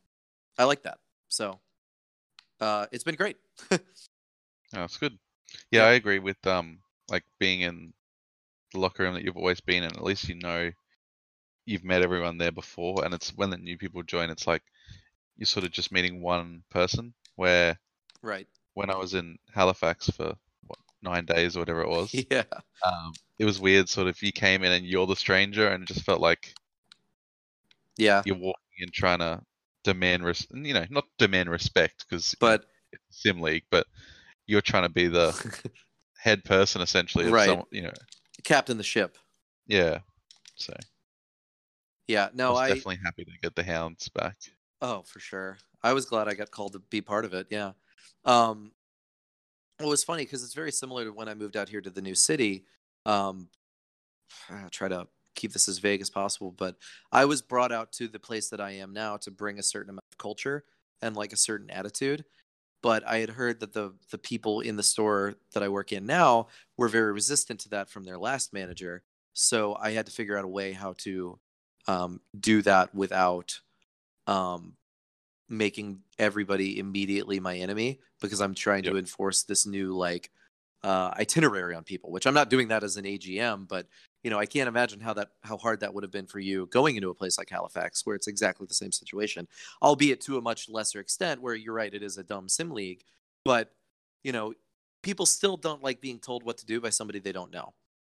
i like that so uh it's been great Oh, that's good. Yeah, Yeah. I agree with um like being in the locker room that you've always been in. At least you know you've met everyone there before, and it's when the new people join, it's like you're sort of just meeting one person. Where right when I was in Halifax for what nine days or whatever it was, yeah um, it was weird. Sort of you came in and you're the stranger, and it just felt like yeah you're walking in trying to demand res- you know not demand respect because but it's sim league, but you're trying to be the head person essentially. Right. You know, captain the ship yeah. So yeah I no was i definitely happy to get the hounds back. Oh, for sure. I was glad I got called to be part of it. Yeah. Um, well, it was funny because it's very similar to when I moved out here to the new city. Um, I'll try to keep this as vague as possible, but I was brought out to the place that I am now to bring a certain amount of culture and like a certain attitude. But I had heard that the the people in the store that I work in now were very resistant to that from their last manager. So I had to figure out a way how to um, do that without um, making everybody immediately my enemy because I'm trying to enforce this new like uh, itinerary on people, which I'm not doing that as an AGM, but you know I can't imagine how that how hard that would have been for you going into a place like Halifax where it's exactly the same situation, albeit to a much lesser extent. Where you're right, it is a dumb sim league, but you know, people still don't like being told what to do by somebody they don't know.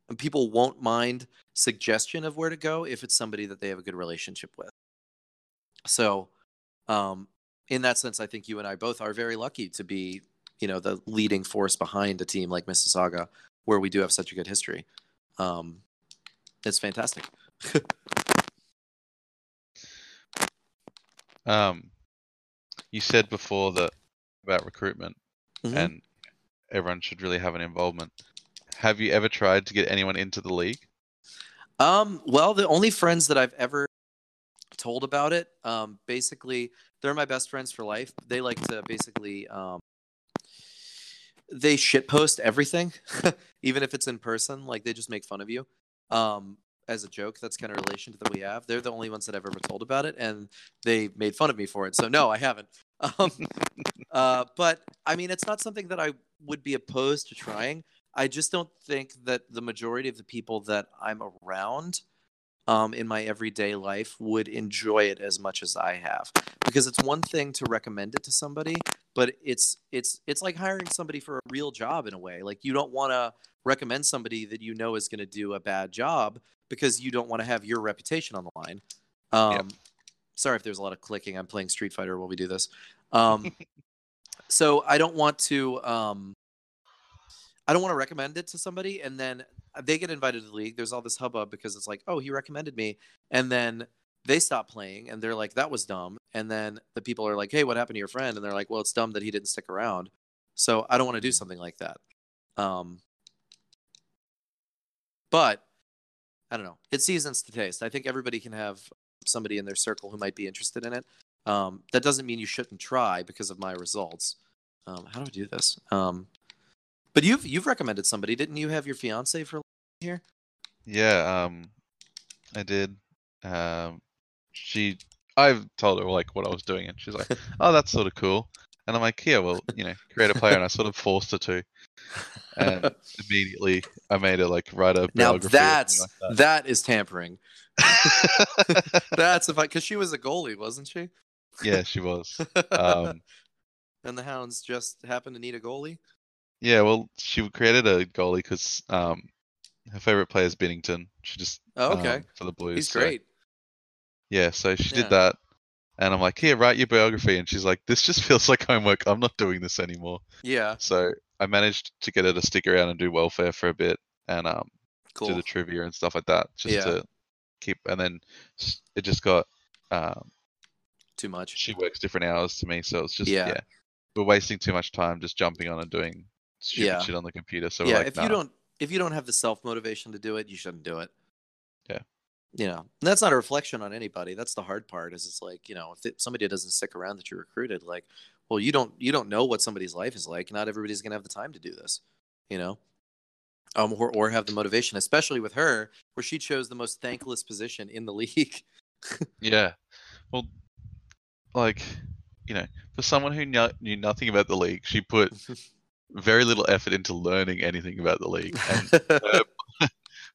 And people won't mind suggestion of where to go if it's somebody that they have a good relationship with. So, um, in that sense, I think you and I both are very lucky to be, you know, the leading force behind a team like Mississauga, where we do have such a good history. Um, it's fantastic. Um, you said before that about recruitment, Mhm. and everyone should really have an involvement. Have you ever tried to get anyone into the league? Um, well, the only friends that I've ever told about it, um, basically, they're my best friends for life. They like to basically, um, they shitpost everything, even if it's in person. Like they just make fun of you, um, as a joke. That's kind of relationship that we have. They're the only ones that I've ever told about it, and they made fun of me for it. So no, I haven't. Um, uh, but I mean, it's not something that I would be opposed to trying. I just don't think that the majority of the people that I'm around um, in my everyday life would enjoy it as much as I have. Because it's one thing to recommend it to somebody, but it's it's it's like hiring somebody for a real job in a way. Like you don't want to recommend somebody that you know is going to do a bad job because you don't want to have your reputation on the line. Um, Yep. Sorry if there's a lot of clicking. I'm playing Street Fighter while we do this. Um, so I don't want to. Um, I don't want to recommend it to somebody, and then they get invited to the league. There's all this hubbub because it's like, oh, he recommended me, and then they stop playing, and they're like, that was dumb. And then the people are like, hey, what happened to your friend? And they're like, well, it's dumb that he didn't stick around. So I don't want to do something like that. Um, but I don't know. It seasons to taste. I think everybody can have somebody in their circle who might be interested in it. Um, that doesn't mean you shouldn't try because of my results. Um, how do I do this? Um, but you've you've recommended somebody, didn't you? Have your fiance for here? Yeah, um, I did. Um, she, I've told her like what I was doing, and she's like, "Oh, that's sort of cool." And I'm like, "Yeah, well, you know, create a player," and I sort of forced her to. And immediately, I made her like write a now that's something that is tampering. That's if I because she was a goalie, wasn't she? yeah, she was. Um, and the Hounds just happened to need a goalie. Yeah, well, she created a goalie because um, her favorite player is Binnington. She just Oh, okay, um, for the Blues. he's so- great. Yeah, so she Yeah. did that, and I'm like, "Here, write your biography," and she's like, "This just feels like homework. I'm not doing this anymore." Yeah, So I managed to get her to stick around and do welfare for a bit, and um, cool. do the trivia and stuff like that, just Yeah. to keep. And then it just got um, Too much. she works different hours to me, so it's just Yeah. yeah, we're wasting too much time just jumping on and doing stupid Yeah. shit on the computer. So yeah, like, if nah. you don't if you don't have the self motivation to do it, you shouldn't do it. Yeah. You know, and that's not a reflection on anybody. That's the hard part. Is it's like you know, if it, somebody doesn't stick around that you recruited, like, well, you don't you don't know what somebody's life is like. Not everybody's gonna have the time to do this. You know. Um, or, or have the motivation, especially with her, where she chose the most thankless position in the league. Yeah. Well, like, you know, for someone who kno- knew nothing about the league, she put very little effort into learning anything about the league. And her,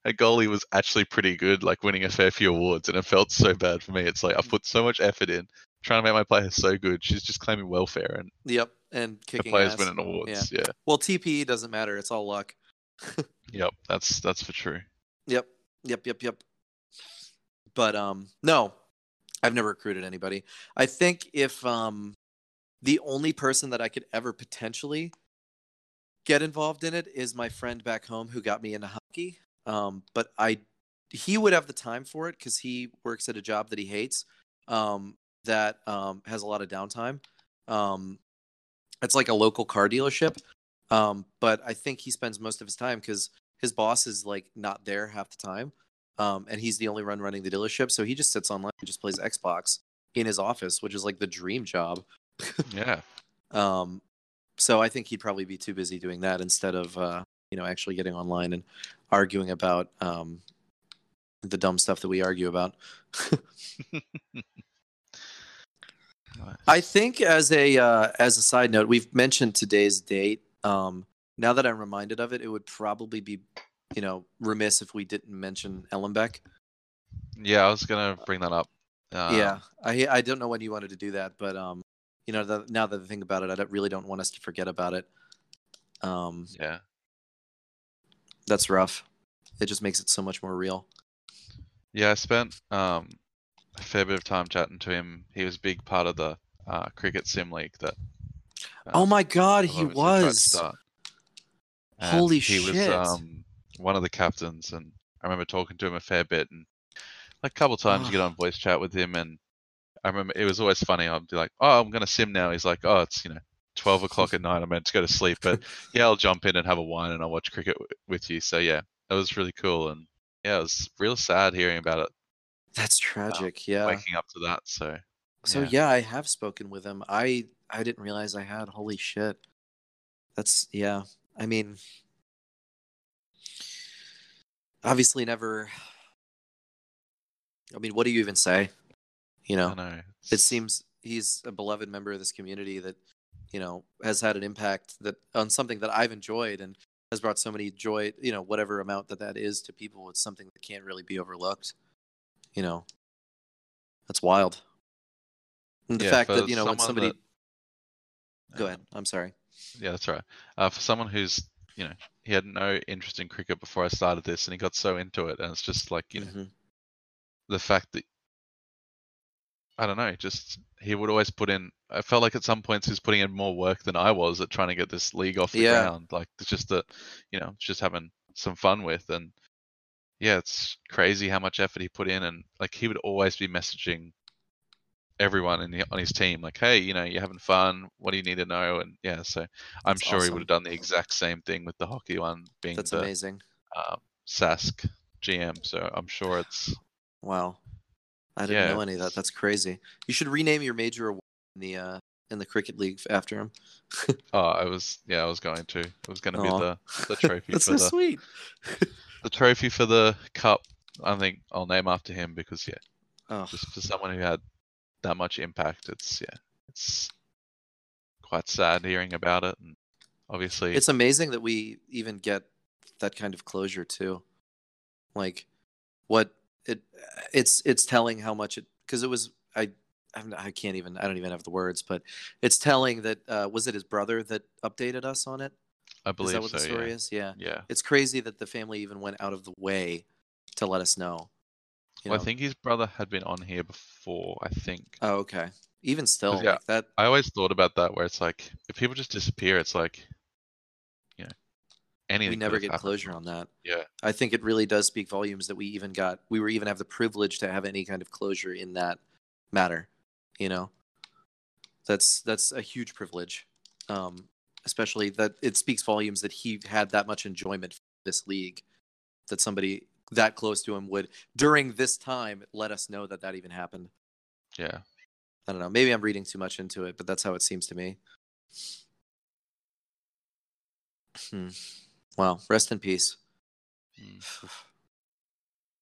her goalie was actually pretty good, like winning a fair few awards, and it felt so bad for me. It's like I put so much effort in trying to make my player so good. She's just claiming welfare, and yep, and the kicking players ass. winning awards. Yeah. Well, TPE doesn't matter. It's all luck. Yep. That's that's for true. Yep. Yep. Yep. Yep. But um no, I've never recruited anybody. I think if um the only person that I could ever potentially get involved in it is my friend back home who got me into hockey. Um but I he would have the time for it cuz he works at a job that he hates um that um has a lot of downtime. Um it's like a local car dealership. Um but I think he spends most of his time cuz his boss is like not there half the time um, and he's the only one running the dealership so he just sits online and just plays xbox in his office which is like the dream job Yeah. um, so i think he'd probably be too busy doing that instead of uh, you know actually getting online and arguing about um, the dumb stuff that we argue about I think as a uh, as a side note, we've mentioned today's date. Um, now that I'm reminded of it, it would probably be, you know, remiss if we didn't mention Ellenbeck. Yeah, I was gonna bring that up. Um, yeah, I I don't know when you wanted to do that, but um, you know, the, now that I think about it, I don't, really don't want us to forget about it. Um, Yeah. that's rough. It just makes it so much more real. Yeah, I spent um, a fair bit of time chatting to him. He was a big part of the uh, cricket sim league that. oh um, my god, he obviously tried to was. Holy he shit. was um, one of the captains, and I remember talking to him a fair bit, and like a couple times you get on voice chat with him, and I remember it was always funny. I'd be like, "Oh, I'm gonna sim now." He's like, "Oh, it's you know, 12 o'clock at night. I'm meant to go to sleep, but yeah, I'll jump in and have a wine, and I'll watch cricket w- with you." So yeah, that was really cool, and yeah, it was real sad hearing about it, That's um, tragic. yeah. waking up to that. So So yeah. yeah. I have spoken with him. I I didn't realize I had. Holy shit. That's yeah. I mean, obviously never. I mean, what do you even say? You know, know. it seems he's a beloved member of this community that you know has had an impact that on something that I've enjoyed and has brought so many joy. You know, whatever amount that that is to people, it's something that can't really be overlooked. You know, that's wild. And the yeah, fact that you know when somebody that- go ahead, I'm sorry. Yeah, that's right. Uh, for someone who's, you know, he had no interest in cricket before I started this, and he got so into it, and it's just like, you know, Mhm. the fact that I don't know, just he would always put in. I felt like at some points he was putting in more work than I was at trying to get this league off the Yeah. ground. Like it's just that, you know, just having some fun with, and yeah, it's crazy how much effort he put in, and like he would always be messaging everyone in the, on his team like hey you know you're having fun what do you need to know and yeah so i'm That's sure he would have done the exact same thing with the hockey one being That's the amazing. um, sask gm so i'm sure it's Wow. I didn't Yeah, know any of that. That's crazy. You should rename your major award in the uh in the cricket league after him. oh i was yeah i was going to it was going to be the the trophy That's for so the sweet. the trophy for the cup i think i'll name after him because yeah Oh, just for someone who had that much impact it's yeah it's quite sad hearing about it and obviously it's amazing that we even get that kind of closure too. Like, what it it's it's telling how much it because it was I I'm, I can't even I don't even have the words, but it's telling that uh, was it his brother that updated us on it? i Is believe that what so the story yeah is? Yeah. yeah It's crazy that the family even went out of the way to let us know. You well, know? i think his brother had been on here before i think Oh, okay. Even still, yeah, like that. I always thought about that where it's like if people just disappear, it's like anything. We never get happened. closure on that. Yeah, I think it really does speak volumes that we even got. We were even have the privilege to have any kind of closure in that matter. You know, that's that's a huge privilege. Um, especially that it speaks volumes that he had that much enjoyment for this league, that somebody that close to him would during this time let us know that that even happened. yeah. I don't know. Maybe I'm reading too much into it, but that's how it seems to me. Hmm. Wow. Rest in peace. Mm.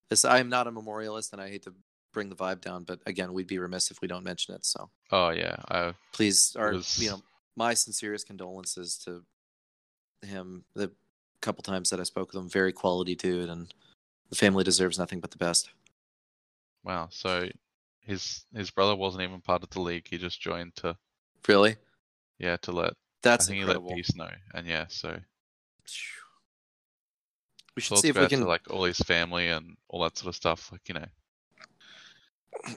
This I am not a memorialist, and I hate to bring the vibe down, but again, we'd be remiss if we don't mention it. So Oh yeah, I please, our was- you know, my sincerest condolences to him. The couple times that I spoke with him, very quality dude, and the family deserves nothing but the best. wow. So his his brother wasn't even part of the league. He just joined to Really, yeah to let that's I think incredible. he let Peace know, and yeah. So We should see if we out to, can. like all his family and all that sort of stuff. Like you know,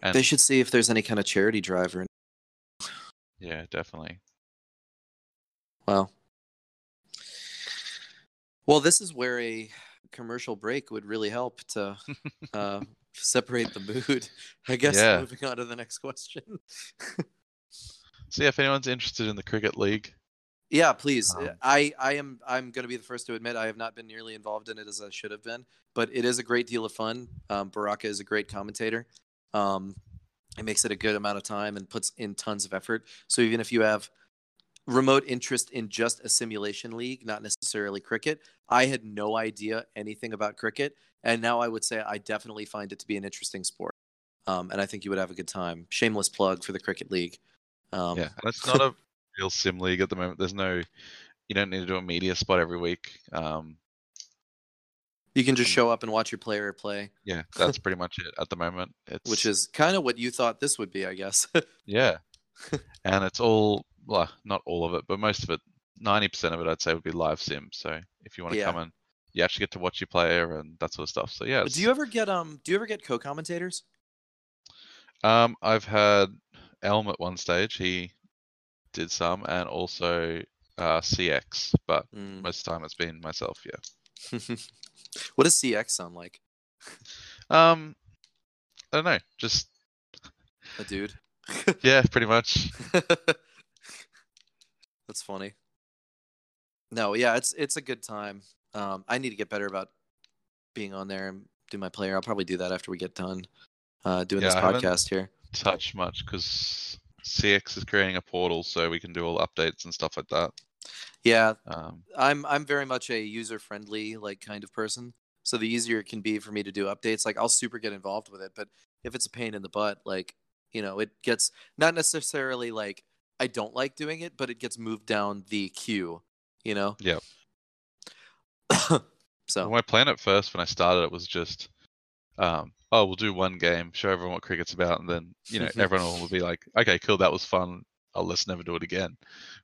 and They should see if there's any kind of charity drive or. yeah, definitely. Wow. Well, this is where a commercial break would really help to uh, separate the mood. I guess Yeah. moving on to the next question. So yeah, if anyone's interested in the cricket league, yeah, please. Um, I I am I'm going to be the first to admit I have not been nearly involved in it as I should have been, but it is a great deal of fun. Um, Baraka is a great commentator. Um, it makes it a good amount of time and puts in tons of effort. So even if you have remote interest in just a simulation league, not necessarily cricket, I had no idea anything about cricket, and now I would say I definitely find it to be an interesting sport. Um, and I think you would have a good time. Shameless plug for the cricket league. Um, yeah, that's not a real sim league at the moment. There's no, you don't need to do a media spot every week. Um, You can just show up and watch your player play, yeah, that's pretty much it at the moment. It's which is kind of what you thought this would be, I guess. yeah, and it's all well, not all of it, but most of it ninety percent of it I'd say would be live sim. So if you want to Yeah. come and you actually get to watch your player and that sort of stuff. So yeah, Do you ever get um? Do you ever get co-commentators? Um, I've had Elm at one stage. He did some, and also uh, CX. But Mm. most of the time, it's been myself. Yeah. what does CX sound like? Um, I don't know. Just A dude. yeah, pretty much. That's funny. No, yeah, it's it's a good time. Um, I need to get better about being on there and do my player. I'll probably do that after we get done uh, doing this Yeah, I podcast here. Touch much because CX is creating a portal, so we can do all updates and stuff like that. Yeah, Um, I'm I'm very much a user friendly like kind of person. So the easier it can be for me to do updates, like I'll super get involved with it. But if it's a pain in the butt, like you know, it gets not necessarily like I don't like doing it, but it gets moved down the queue. You know. Yeah. so well, my plan at first when I started it was just, um, oh, we'll do one game, show everyone what cricket's about, and then you know everyone will be like, okay, cool, that was fun. I'll let's never do it again,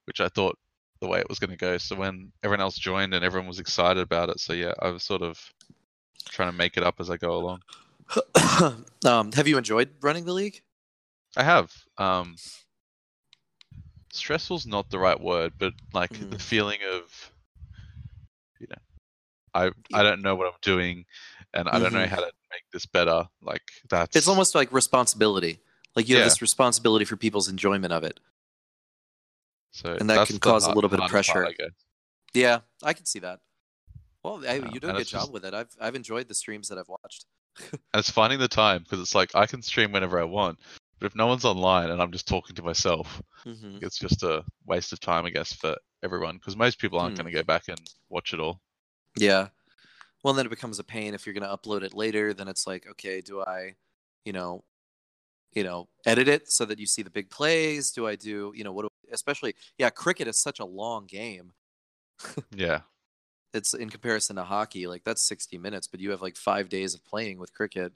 which I thought the way it was going to go. So when everyone else joined and everyone was excited about it, so yeah, I was sort of trying to make it up as I go along. um, have you enjoyed running the league? I have. Um, stressful's not the right word, but like the Mhm. feeling of, you know, I I don't know what I'm doing, and I don't know Mhm. how to make this better. Like that's It's almost like responsibility. Like you have this responsibility for people's enjoyment of it. so and that can cause a little bit of hardest part, pressure. I. Yeah, I can see that. Well, hey, Um, you do a good job just- with it. I've I've enjoyed the streams that I've watched. And it's finding the time because it's like I can stream whenever I want, but if no one's online and I'm just talking to myself, mm-hmm. it's just a waste of time, I guess, for everyone. Because most people aren't Hmm. going to go back and watch it all. Yeah. Well, then it becomes a pain if you're going to upload it later. Then it's like, okay, do I, you know, you know, edit it so that you see the big plays? Do I do, you know, what? Do, especially, yeah, cricket is such a long game. Yeah, It's in comparison to hockey, like that's 60 minutes, but you have like five days of playing with cricket.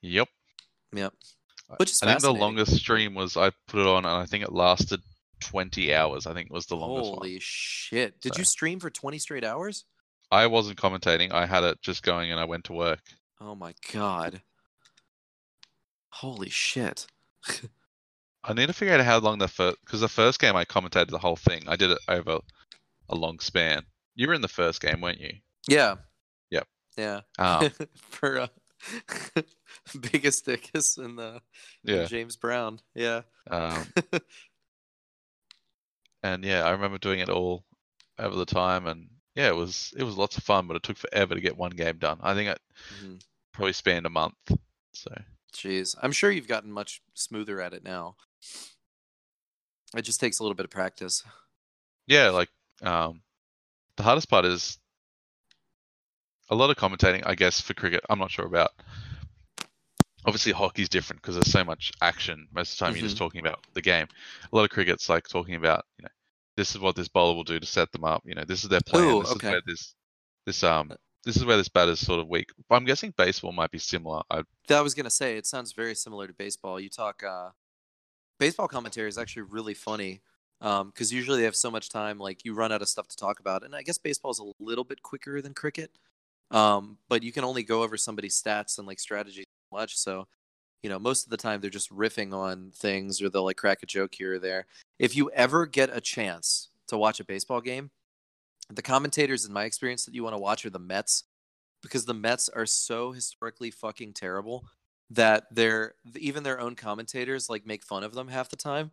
yep. Yep. Which is I think the longest stream was I put it on, and I think it lasted 20 hours. I think was the longest one. Holy shit! Did you stream for 20 straight hours? I wasn't commentating. I had it just going, and I went to work. Oh my god! Holy shit! I need to figure out how long the first because the first game I commentated the whole thing. I did it over a long span. You were in the first game, weren't you? Yeah. Yep. Yeah. Um, for uh, biggest dickus in the yeah. James Brown. Yeah. Um, and yeah, I remember doing it all over the time, and yeah, it was it was lots of fun, but it took forever to get one game done. I think it Mhm. probably spanned a month. So Jeez, I'm sure you've gotten much smoother at it now. It just takes a little bit of practice. yeah, like um, the hardest part is a lot of commentating, I guess, for cricket. I'm not sure about. Obviously, hockey's different because there's so much action. Most of the time, you're just Mm-hmm. talking about the game. A lot of cricket's like talking about, you know, this is what this bowler will do to set them up. You know, this is their plan. Ooh, this okay. is where this, this um, this is where this batter's sort of weak. I'm guessing baseball might be similar. I That was gonna say it sounds very similar to baseball. You talk uh, baseball commentary is actually really funny because usually they have so much time, like you run out of stuff to talk about. And I guess baseball is a little bit quicker than cricket, um, but you can only go over somebody's stats and like strategies so much. So, you know, most of the time they're just riffing on things, or they'll like crack a joke here or there. If you ever get a chance to watch a baseball game, the commentators, in my experience, that you want to watch are the Mets because the Mets are so historically fucking terrible that they're even their own commentators like make fun of them half the time.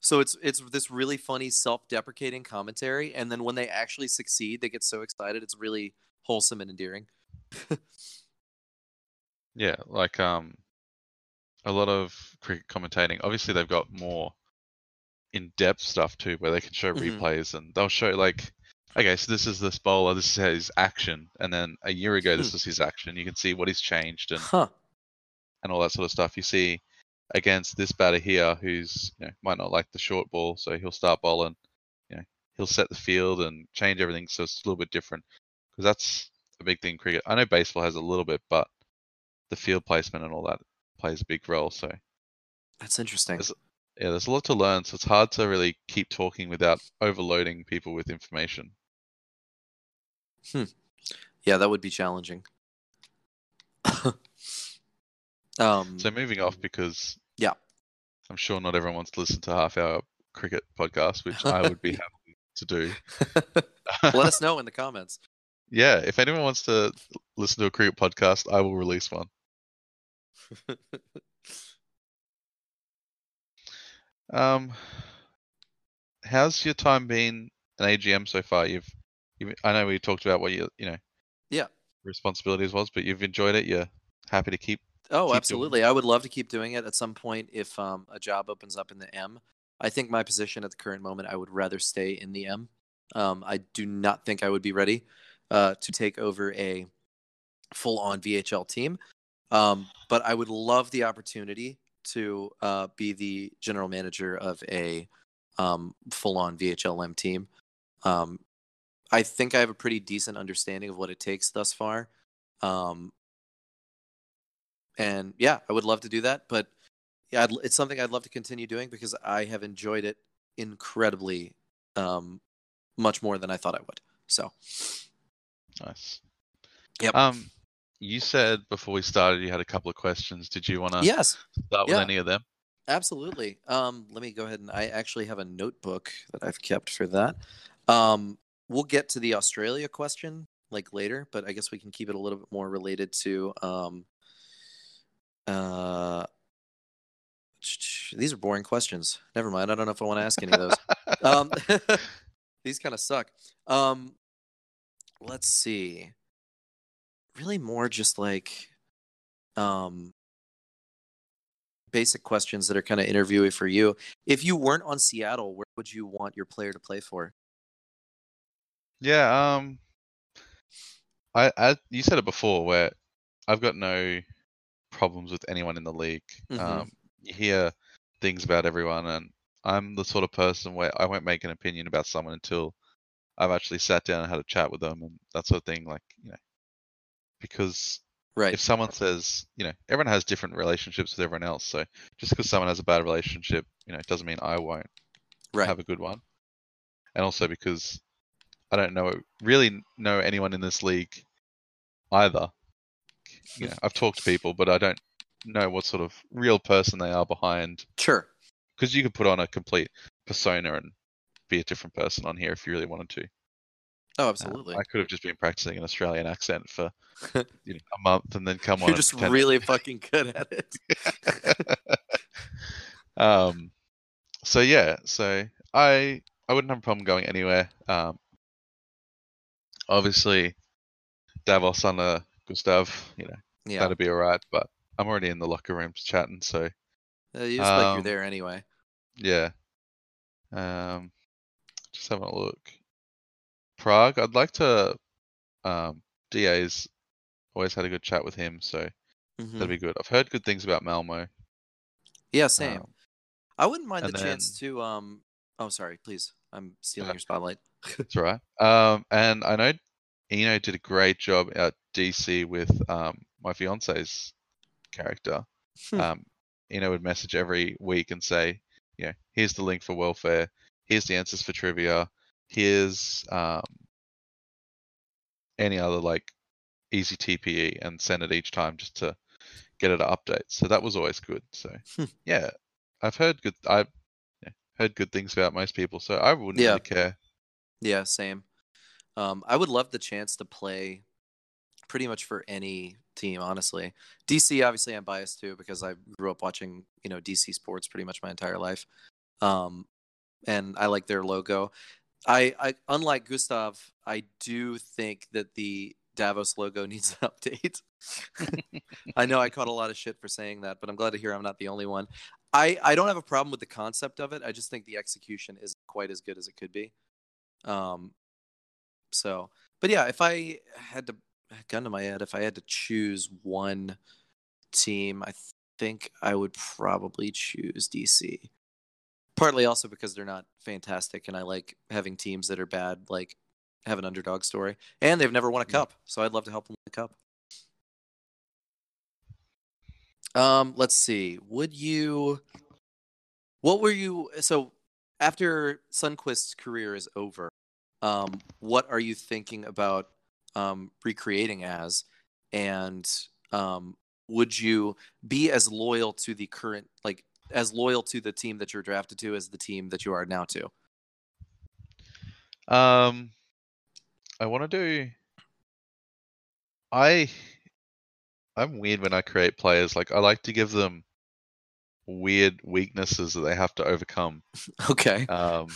So it's it's this really funny self-deprecating commentary and then when they actually succeed they get so excited it's really wholesome and endearing. yeah, like um, a lot of cricket commentating. Obviously, they've got more in-depth stuff too, where they can show Mhm. replays and they'll show like, okay, so this is this bowler, this is his action, and then a year ago this Hmm. was his action. You can see what he's changed and Huh. and all that sort of stuff. You see against this batter here, who's you know might not like the short ball, so he'll start bowling. You know, he'll set the field and change everything, so it's a little bit different because that's a big thing in cricket. I know baseball has a little bit, but the field placement and all that plays a big role. So That's interesting. There's- yeah, there's a lot to learn, so it's hard to really keep talking without overloading people with information. Hmm. Yeah, that would be challenging. um, So moving off because Yeah. I'm sure not everyone wants to listen to half hour cricket podcast, which I would be happy to do. let us know in the comments. yeah, if anyone wants to listen to a cricket podcast, I will release one. Um, how's your time been an AGM so far? You've, you've I know we talked about what you you know, Yeah. responsibilities was, but you've enjoyed it. You're happy to keep. Oh, doing it. absolutely. I would love to keep doing it at some point if um, a job opens up in the M. I think my position at the current moment, I would rather stay in the M. Um, I do not think I would be ready uh, to take over a full on VHL team. Um, but I would love the opportunity to uh, be the general manager of a um, full on VHLM team. Um, I think I have a pretty decent understanding of what it takes thus far. Um, and yeah, I would love to do that. But yeah, I'd, it's something I'd love to continue doing because I have enjoyed it incredibly um, much more than I thought I would. So Nice. Yep. Um, you said before we started you had a couple of questions. Did you want to yes, start with yeah. any of them? absolutely. Um, let me go ahead and I actually have a notebook that I've kept for that. Um, we'll get to the Australia question like later, but I guess we can keep it a little bit more related to um, uh, these are boring questions. Never mind. I don't know if I want to ask any of those. um, these kind of suck. Um, let's see. Really, more just like um, basic questions that are kind of interviewee for you. If you weren't on Seattle, where would you want your player to play for? Yeah. Um, I, I you said it before where I've got no problems with anyone in the league. Mhm. Um, you hear things about everyone, and I'm the sort of person where I won't make an opinion about someone until I've actually sat down and had a chat with them and that sort of thing. Like you know, because Right. if someone says, you know, everyone has different relationships with everyone else. So just because someone has a bad relationship, you know, it doesn't mean I won't Right. have a good one. And also because I don't know really know anyone in this league either. You know, I've talked to people, but I don't know what sort of real person they are behind. Sure. Because you could put on a complete persona and be a different person on here if you really wanted to. Oh, Uh, absolutely. I could have just been practicing an Australian accent for you know, a month and then come on. You're just really fucking good at it. um, so yeah, so I I wouldn't have a problem going anywhere. Um, obviously, Davos under Gustav, you know, Yeah. that'd be alright. But I'm already in the locker rooms chatting, so Uh, you just like you're um, there anyway. yeah. Um, just having a look. Prague, I'd like to. Um, DA's always had a good chat with him, so Mhm. that'd be good. I've heard good things about Malmo. Yeah, same. Um, I wouldn't mind the chance to um oh sorry, please. I'm stealing your spotlight. That's right. Um, and I know Eno did a great job at DC with um, my fiance's character. Hmm. Um, Eno would message every week and say, you know, here's the link for welfare, here's the answers for trivia, here's um, any other like easy TPE, and send it each time just to get it to update. So that was always good. So yeah, I've heard good. I've yeah, heard good things about most people, so I wouldn't Yeah. really care. Yeah, same. Um, I would love the chance to play pretty much for any team, honestly. DC, obviously, I'm biased too because I grew up watching, you know, DC sports pretty much my entire life. Um, and I like their logo. I, I, unlike Gustav, I do think that the Davos logo needs an update. I know I caught a lot of shit for saying that, but I'm glad to hear I'm not the only one. I, I don't have a problem with the concept of it. I just think the execution isn't quite as good as it could be. Um, so, but yeah, if I had to gun to my head, if I had to choose one team, I think I would probably choose DC. Partly also because they're not fantastic, and I like having teams that are bad, like have an underdog story, and they've never won a cup, so I'd love to help them win a cup. Um, let's see. Would you What were you so after Sunquist's career is over? Um, what are you thinking about um, recreating as? And um, would you be as loyal to the current, like as loyal to the team that you're drafted to as the team that you are now to? Um, I want to do. I I'm weird when I create players. Like I like to give them weird weaknesses that they have to overcome. Okay. Um,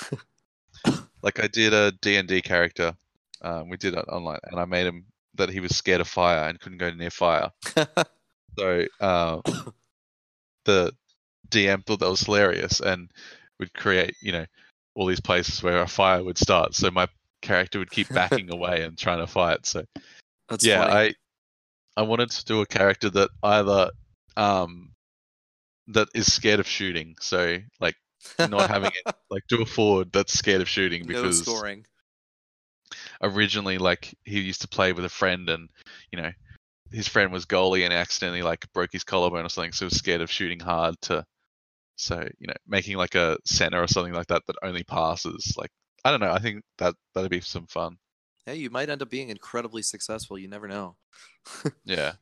like I did a D and D character. Um, we did it online, and I made him that he was scared of fire and couldn't go near fire. so uh, the DM thought that was hilarious and would create, you know, all these places where a fire would start. So my character would keep backing away and trying to fight. So That's yeah, funny. I I wanted to do a character that either um that is scared of shooting. So like not having it like do a forward that's scared of shooting no because scoring. originally like he used to play with a friend and you know his friend was goalie and accidentally like broke his collarbone or something so he was scared of shooting hard to so you know making like a center or something like that that only passes like i don't know i think that that'd be some fun Hey, you might end up being incredibly successful. You never know. yeah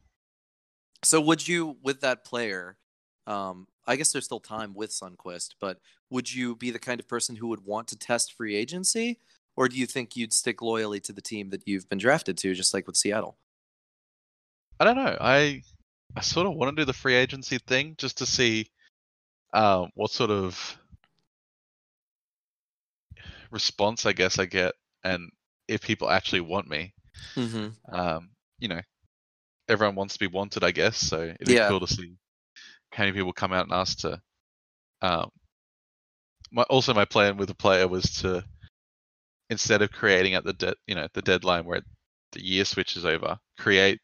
So would you with that player? Um, I guess there's still time with Sunquist, but would you be the kind of person who would want to test free agency, or do you think you'd stick loyally to the team that you've been drafted to, just like with Seattle? i don't know i i sort of want to do the free agency thing just to see um what sort of response i guess i get and if people actually want me Mm-hmm. um, you know, everyone wants to be wanted, I guess. So it'd be Yeah. cool to see how many people come out and ask to. Um, my also my plan with the player was to instead of creating at the de- you know the deadline where the year switches over, create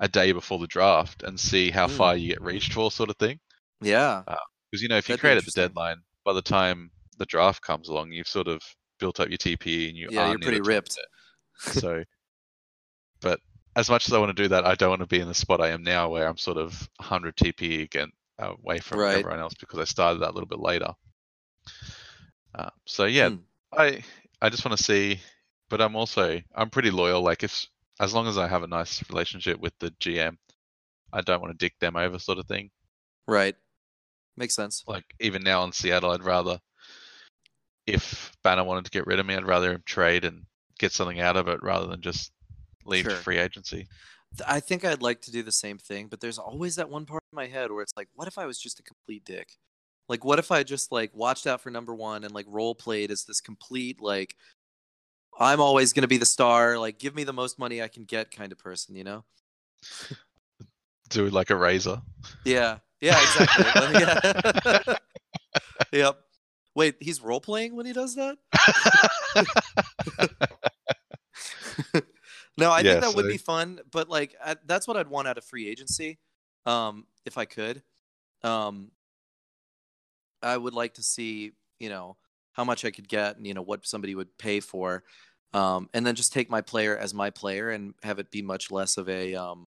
a day before the draft and see how Mm. far you get reached for, sort of thing. Yeah. Because you know if you That'd be create at the interesting. deadline, by the time the draft comes along, you've sort of built up your TPE and you Yeah, are you're near pretty the top ripped. So, but as much as I want to do that, I don't want to be in the spot I am now, where I'm sort of 100 TPE again away from Right. everyone else because I started that a little bit later. Uh, so yeah, Hmm. I I just want to see, but I'm also I'm pretty loyal. Like if as long as I have a nice relationship with the GM, I don't want to dick them over, sort of thing. Right. Makes sense. Like even now in Seattle, I'd rather if Banner wanted to get rid of me, I'd rather him trade and get something out of it rather than just leave Sure. free agency. I think I'd like to do the same thing, but there's always that one part in my head where it's like, what if I was just a complete dick? Like, what if I just like watched out for number one and like role played as this complete like, I'm always gonna be the star. Like, give me the most money I can get kind of person, you know? Do like a razor. Yeah. Yeah. Exactly. yeah. yep. Wait, he's role playing when he does that? no, I Yeah, think that would be fun, but like I, that's what I'd want out of free agency, um, if I could. Um, I would like to see, you know, how much I could get, and you know what somebody would pay for, um, and then just take my player as my player and have it be much less of a, um,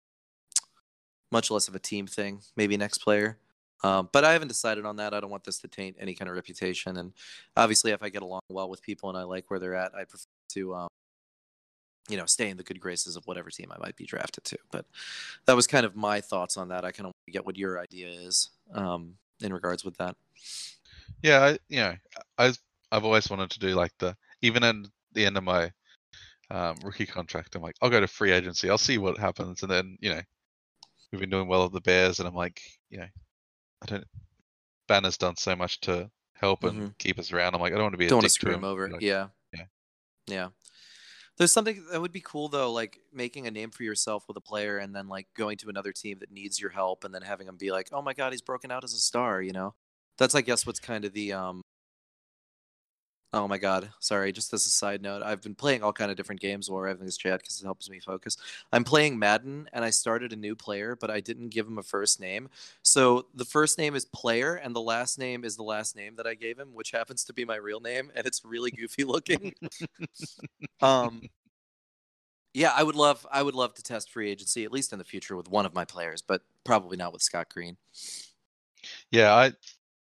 much less of a team thing. Maybe next player. Um, but I haven't decided on that. I don't want this to taint any kind of reputation. And obviously, if I get along well with people and I like where they're at, I prefer to, um, you know, stay in the good graces of whatever team I might be drafted to. But that was kind of my thoughts on that. I kind of want to get what your idea is um, in regards with that. Yeah, I, you know, I I've always wanted to do like the even at the end of my um, rookie contract, I'm like, I'll go to free agency. I'll see what happens, and then you know, we've been doing well at the Bears, and I'm like, you know, I don't. Banner's done so much to help and keep us around. I'm like, I don't want to be a Mm-hmm. Don't want to screw him. him over. Like, yeah. yeah. Yeah. There's something that would be cool though, like making a name for yourself with a player and then like going to another team that needs your help and then having them be like, "Oh my god, he's broken out as a star," you know? That's I guess what's kind of the um Oh my god, sorry, just as a side note, I've been playing all kind of different games while we're having this chat because it helps me focus. I'm playing Madden and I started a new player, but I didn't give him a first name. So the first name is player and the last name is the last name that I gave him, which happens to be my real name, and it's really goofy looking. um yeah, I would love I would love to test free agency, at least in the future with one of my players, but probably not with Scott Green. Yeah, I,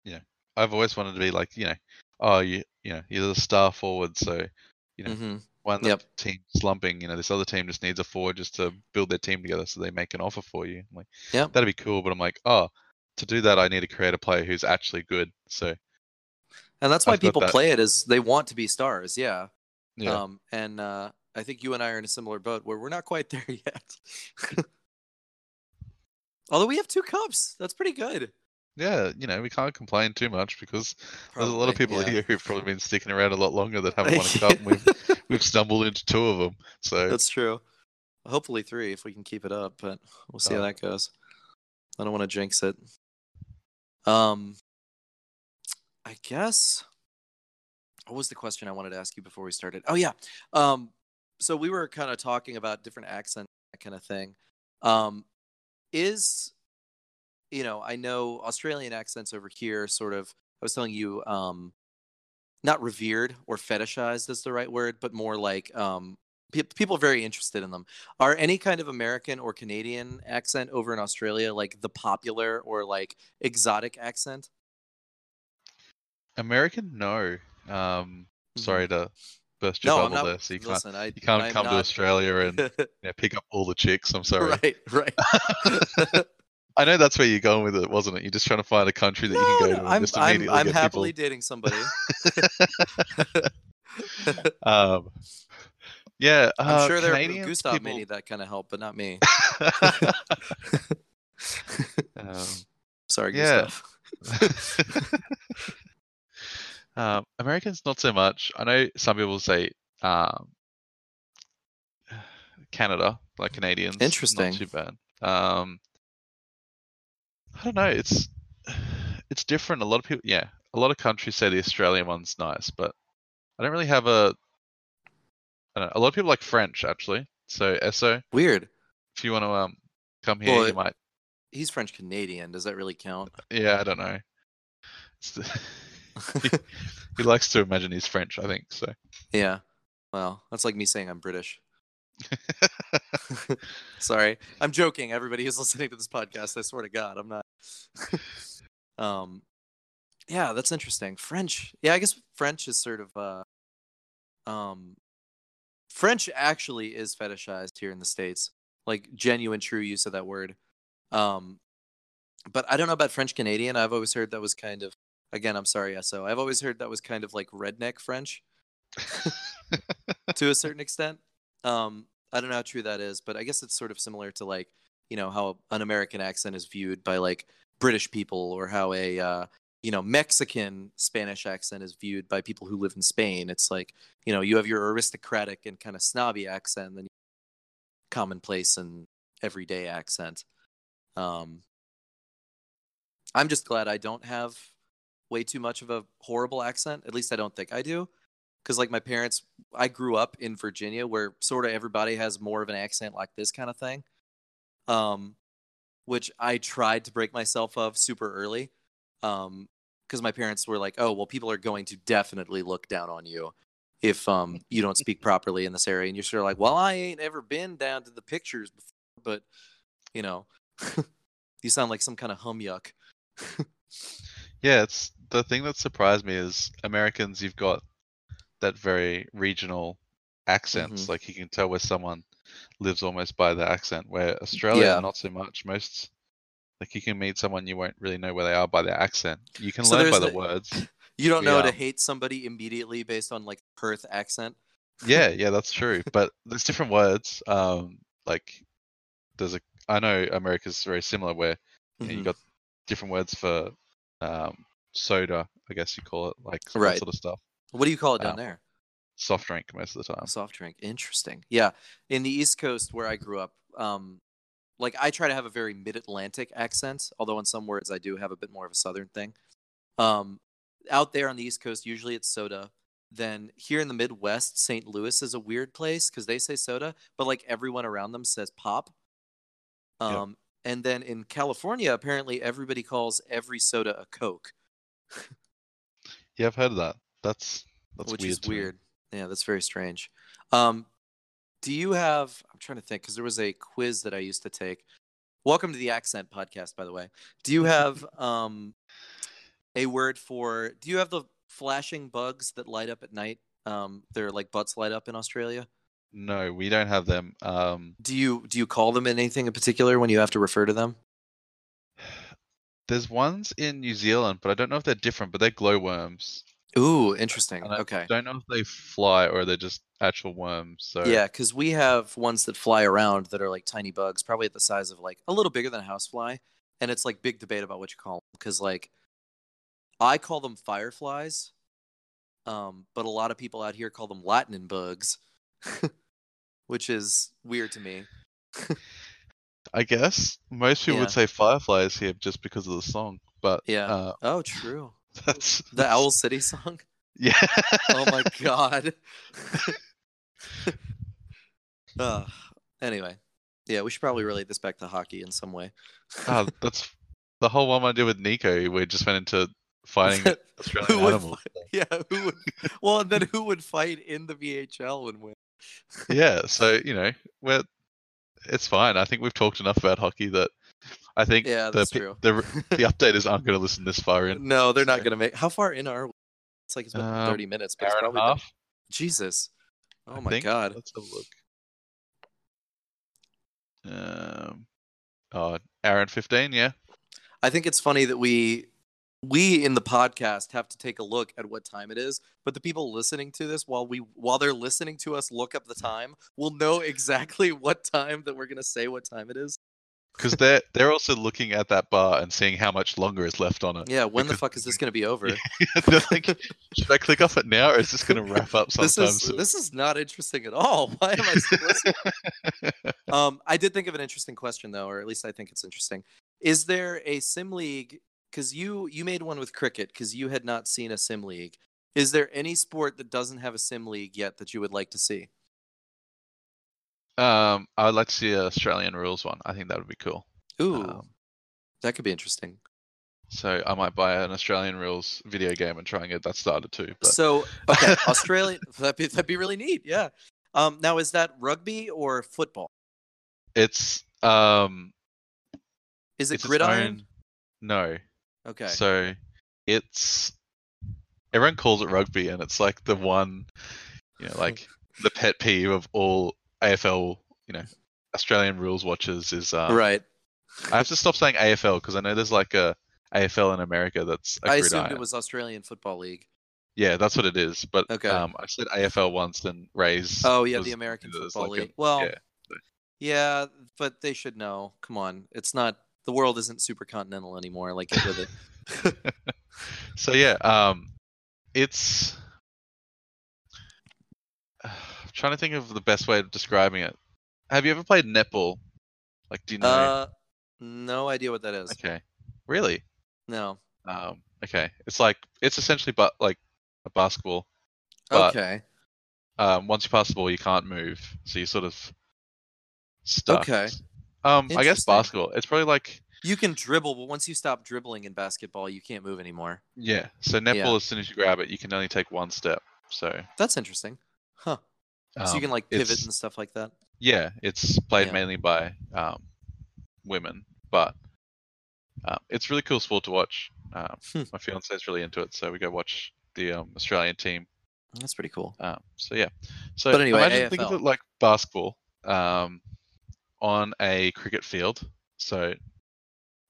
you know, I've always wanted to be like you know, oh you you know you're the star forward, so you know hmm when the Yep. team's slumping, you know this other team just needs a forward just to build their team together, so they make an offer for you. I'm like Yep. that'd be cool, but I'm like oh to do that I need to create a player who's actually good. So And that's why I've people that. play it is they want to be stars. Yeah. yeah, Um, and uh, I think you and I are in a similar boat where we're not quite there yet. Although we have two cups, that's pretty good. Yeah, you know we can't complain too much because there's a lot of people yeah. here who've probably been sticking around a lot longer that haven't won a cup. And we've we've stumbled into two of them. So That's true. Hopefully three if we can keep it up, but we'll see how Oh. that goes. I don't want to jinx it. Um, I guess. What was the question I wanted to ask you before we started? Oh yeah. Um, so we were kind of talking about different accents, that kind of thing. Um, is you know I know Australian accents over here sort of. I was telling you, um, not revered or fetishized is the right word, but more like um, pe- people are very interested in them. Are any kind of American or Canadian accent over in Australia like the popular or like exotic accent? American, no. Um, Mhm. sorry to burst your No, bubble not. there. So you can't listen, I you can't come to Australia and you know, pick up all the chicks. I'm sorry. right, right. I know that's where you're going with it, wasn't it? You're just trying to find a country that you can go no, to I'm just I'm, I'm happily people. dating somebody. Um, yeah, I'm uh, sure there Canadians, Gustav may people- need that kind of help, but not me. um, Sorry, Yeah. Gustav. um, Americans, not so much. I know some people say um, Canada, like Canadians. Interesting. Not too bad. Um, I don't know. It's it's different. A lot of people, yeah, a lot of countries say the Australian one's nice, but I don't really have a. I don't know, a lot of people like French actually. So Esso, Weird. if you want to um come here, Well, you might. He's French Canadian. Does that really count? Yeah, I don't know. The- he likes to imagine he's French. I think so. yeah. Well, that's like me saying I'm British. Sorry, I'm joking. Everybody who's listening to this podcast, I swear to God, I'm not. um, yeah, that's interesting. French. Yeah, I guess French is sort of uh, um, French actually is fetishized here in the states, like genuine, true use of that word. Um, but I don't know about French Canadian. I've always heard that was kind of. Again, I'm sorry, so I've always heard that was kind of like redneck French to a certain extent. Um, I don't know how true that is, but I guess it's sort of similar to like you know how an American accent is viewed by like British people, or how a uh, you know Mexican Spanish accent is viewed by people who live in Spain. It's like you know you have your aristocratic and kind of snobby accent, and then commonplace and everyday accent. Um, I'm just glad I don't have way too much of a horrible accent. At least I don't think I do because like my parents i grew up in virginia where sort of everybody has more of an accent like this kind of thing um which i tried to break myself of super early um because my parents were like oh well people are going to definitely look down on you if um you don't speak properly in this area and you're sort of like well i ain't ever been down to the pictures before but you know you sound like some kind of hum yuck Yeah, it's the thing that surprised me is Americans. You've got that very regional accents. Mhm. Like you can tell where someone lives almost by the accent. Where Australia, Yeah. not so much. Most like you can meet someone you won't really know where they are by their accent. You can So learn by the the- words. you don't know to hate somebody immediately based on like perth accent Yeah, yeah, that's true. But there's different words. Um, like there's a. I know America's very similar where you, know, you Mhm. got different words for um, soda. I guess you call it like that Right. sort of stuff. What do you call it down Um, there? Soft drink most of the time. Soft drink. Interesting. Yeah. In the East Coast where I grew up, um, like I try to have a very mid-Atlantic accent, although in some words I do have a bit more of a Southern thing. Um, out there on the East Coast, usually it's soda. Then here in the Midwest, St. Louis is a weird place because they say soda, but like everyone around them says pop. Yep. Um, and then in California, apparently everybody calls every soda a Coke. Yeah, I've heard of that. That's that's which weird. is to me. weird. Yeah, that's very strange. Um, do you have? I'm trying to think because there was a quiz that I used to take. Welcome to the Accent Podcast, by the way. Do you have um, a word for? Do you have the flashing bugs that light up at night? Um, they're like butts light up in Australia. No, we don't have them. Um, Do you do you call them anything in particular when you have to refer to them? there's ones in New Zealand, but I don't know if they're different. But they're glowworms. Ooh, interesting. I Okay. Don't know if they fly or they're just actual worms. So Yeah, because we have ones that fly around that are like tiny bugs, probably at the size of like a little bigger than a housefly, and it's like big debate about what you call them. Because like, I call them fireflies, um, but a lot of people out here call them lightning bugs, which is weird to me. I guess most people Yeah. would say fireflies here just because of the song. But Yeah. uh, Oh, true. that's The Owl City song. Yeah. Oh my god. uh, anyway, yeah, we should probably relate this back to hockey in some way. Oh, that's the whole one I did with Nico. We just went into fighting Australian Who would animals. yeah, who would? Well, and then who would fight in the VHL and win? yeah, so you know, we're it's fine. I think we've talked enough about hockey that I think Yeah, the that's pe- true. the the updaters aren't going to listen this far in. no, they're not gonna make. How far in are we? It's like it's been Um, thirty minutes, but it's Hour and probably a been-. Jesus. I Oh my think. god. Let's have a look. Um, oh, hour and fifteen. Yeah. I think it's funny that we we in the podcast have to take a look at what time it is, but the people listening to this while we while they're listening to us look up the time will know exactly what time that we're gonna say what time it is. Because they're they're also looking at that bar and seeing how much longer is left on it. Yeah, when the fuck is this gonna be over? they're like, should I click off it now, or is this going to wrap up this sometime is soon? this is not interesting at all. Why am I still listening? um, I did think of an interesting question though, or at least I think it's interesting. Is there a sim league? Because you you made one with cricket because you had not seen a sim league. Is there any sport that doesn't have a sim league yet that you would like to see? Um, I would like to see an Australian rules one. I think that would be cool. Ooh, Um, that could be interesting. so I might buy an Australian rules video game and try and get that started too. But So okay, Australia that'd be that'd be really neat. Yeah. Um, now is that rugby or football? it's um, Is it gridiron? No. Okay. So it's everyone calls it rugby, and it's like the one, you know, like the pet peeve of all AFL, you know, Australian rules watchers is. Um, right. I have to stop saying AFL because I know there's like a AFL in America that's a I assumed it was Australian Football League. Yeah, that's what it is. But Okay. um, I said AFL once, and Ray's. Oh yeah, was the American Football like a- League. well, yeah. yeah. but they should know. Come on, it's not. The world isn't super continental anymore. Like get with it. so yeah, um, it's. Trying to think of the best way of describing it. Have you ever played netball? Like, do you know? Uh, no idea what that is. okay, really? No. Um, okay, it's like it's essentially but like a basketball. But- okay. Um, once you pass the ball, you can't move, so you're sort of stuck. Okay. Um, I guess basketball. It's probably like You can dribble, but once you stop dribbling in basketball, you can't move anymore. yeah. So netball, Yeah. as soon as you grab it, you can only take one step. So That's interesting. Huh. So you um, can like pivot and stuff like that. Yeah, it's played Yeah. mainly by um, women, but um, it's really cool sport to watch. Um, Hmm. my fiance is really into it, so we go watch the um, Australian team. That's pretty cool. Um, so yeah, so But anyway, imagine think of AFL. it like basketball um, on a cricket field. So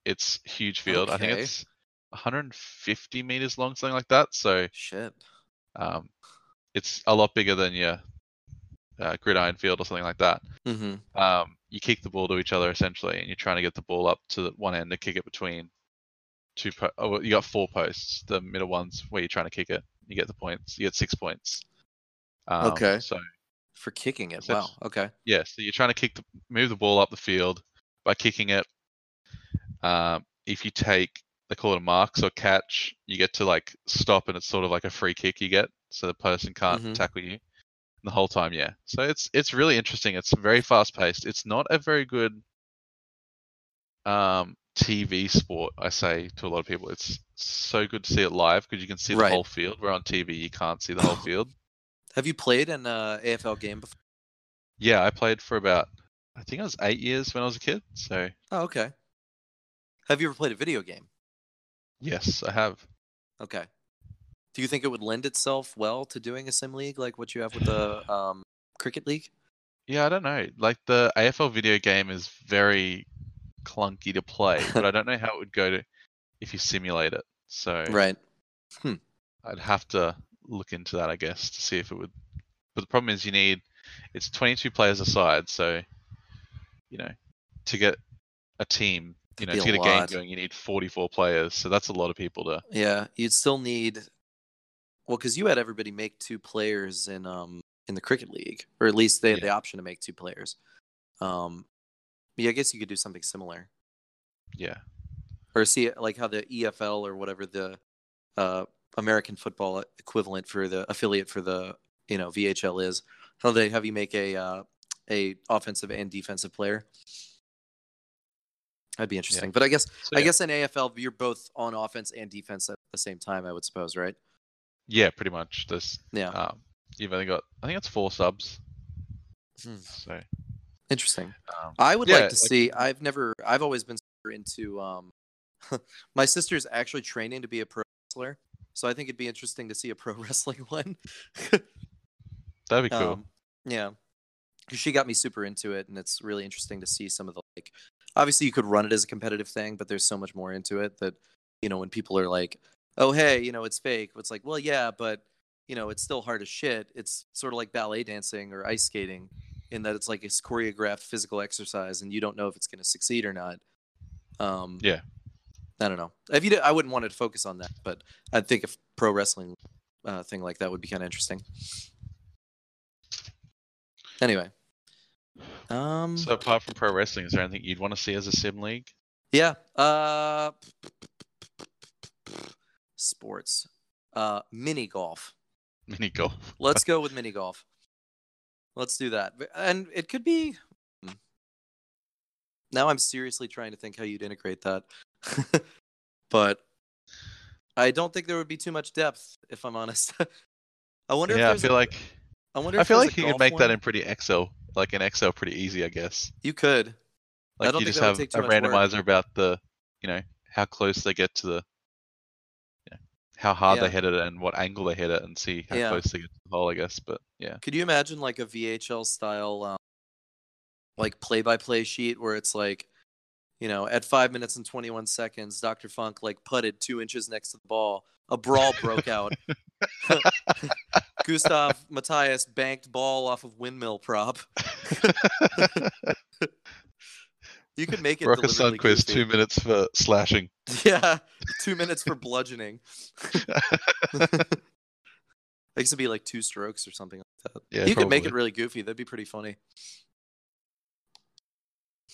it's huge field. I think it's 150 meters long, something like that. So Shit. um, it's a lot bigger than your uh, gridiron field or something like that. Mm-hmm. um, you kick the ball to each other essentially, and you're trying to get the ball up to the one end to kick it between two. Po- oh, you got four posts. The middle ones where you're trying to kick it, you get the points. You get six points. Um, Okay. So For kicking it. Wow. Okay. yeah, so you're trying to kick the move the ball up the field by kicking it. Um, if you take they call it a marks or catch, you get to like stop, and it's sort of like a free kick you get, so the person can't Mhm. tackle you the whole time. Yeah, so it's it's really interesting. It's very fast paced. It's not a very good um, TV sport. I say to a lot of people, it's so good to see it live because you can see the Right. whole field. Where on TV you can't see the whole field. Have you played an uh, AFL game before? Yeah, I played for about I think I was eight years when I was a kid. So Oh, okay. Have you ever played a video game? yes, I have. Okay. Do you think it would lend itself well to doing a sim league like what you have with the um, cricket league? Yeah, I don't know. Like the AFL video game is very clunky to play, but I don't know how it would go to if you simulate it. So Right. I'd have to look into that, I guess, to see if it would. But the problem is you need it's 22 players aside, so you know to get a team, you know, to get a a game going, you need 44 players. So that's a lot of people to. Yeah, you'd still need well because you had everybody make two players in um in the cricket league, or at least they had Yeah. the option to make two players. Um, yeah, I guess you could do something similar, Yeah, or see like how the EFL or whatever the uh, American football equivalent for the affiliate for the you know VHL is. How they have you make a uh, a offensive and defensive player. That'd be interesting, but I guess so, I yeah. guess in AFL you're both on offense and defense at the same time. I would suppose, right? Yeah, pretty much. This Yeah. um, you've only got I think it's four subs. Hmm. So Interesting. um, I would Yeah, like to like- see. I've never. I've always been super into. Um, my sister's actually training to be a pro wrestler, so I think it'd be interesting to see a pro wrestling one. that'd be cool. Um, yeah, 'Cause she got me super into it, and it's really interesting to see some of the like. Obviously, you could run it as a competitive thing, but there's so much more into it that you know when people are like, "Oh, hey, you know, it's fake." It's like, well, yeah, but you know, it's still hard as shit. It's sort of like ballet dancing or ice skating, in that it's like it's choreographed physical exercise, and you don't know if it's going to succeed or not. Um, Yeah. I don't know. If you, did, I wouldn't want to focus on that, but I think a pro wrestling uh, thing like that would be kind of interesting. Anyway, um, So apart from pro wrestling, is there anything you'd want to see as a sim league? yeah, uh, sports, uh, mini golf. Mini golf. Let's go with mini golf. Let's do that, and it could be. hmm. Now I'm seriously trying to think how you'd integrate that, but I don't think there would be too much depth, if I'm honest. I wonder yeah, I feel a, like I wonder. I feel like you could make that in pretty Excel, like in Excel, pretty easy, I guess. You could. I Like don't you think just have a much work. randomizer about the, you know, how close they get to the, how hard Yeah. they hit it and what angle they hit it, and see how Yeah. close they get to the hole, I guess. But yeah, Could you imagine like a VHL style, um, like play-by-play sheet where it's like, you know, at five minutes and twenty-one seconds, Dr. Funk like putted two inches next to the ball. A brawl broke out. Gustav Matthias banked ball off of windmill prop. You could make it deliberately Sunquist, goofy. two minutes for slashing. Yeah, two minutes for bludgeoning. It used to be like two strokes or something like that. Yeah, you could make it really goofy. That'd be pretty funny.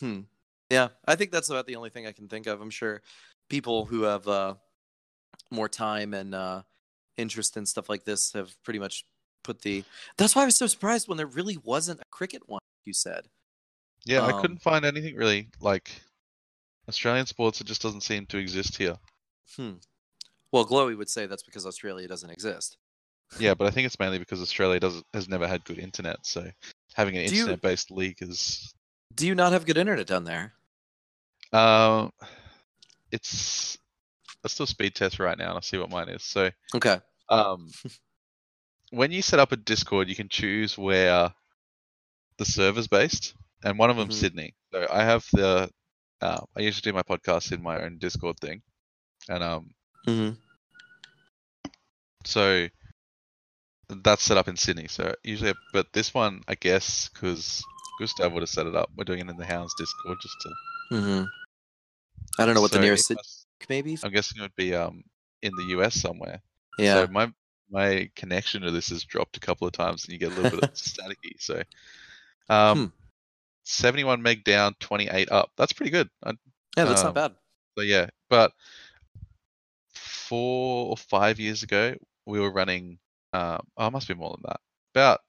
Hmm. Yeah, I think that's about the only thing I can think of. I'm sure people who have uh, more time and uh, interest in stuff like this have pretty much put the. That's why I was so surprised when there really wasn't a cricket one. You said. Yeah, I Um, couldn't find anything really like Australian sports. It just doesn't seem to exist here. Hmm. Well, Glowy would say that's because Australia doesn't exist. Yeah, but I think it's mainly because Australia does has never had good internet, so having an Do internet-based league is Do you not have good internet down there? um, it's let's do a speed test right now and I'll see what mine is. So Okay. um, when you set up a Discord, you can choose where the server's based, and one of them's Mhm. Sydney. So I have the uh, I usually do my podcast in my own Discord thing, and um, Mm-hmm. so that's set up in Sydney. So usually, but this one, I guess, because Gustav would have set it up. We're doing it in the Hounds Discord just to. Mm-hmm. I don't know what the so it nearest city must- maybe. I'm guessing it would be um in the US somewhere. Yeah. So my my connection to this has dropped a couple of times, and you get a little bit of staticky. So, um, Hmm. 71 meg down, 28 up. That's pretty good. I, yeah, that's um, not bad. so yeah, but four or five years ago, we were running. Um, oh, it must be more than that. About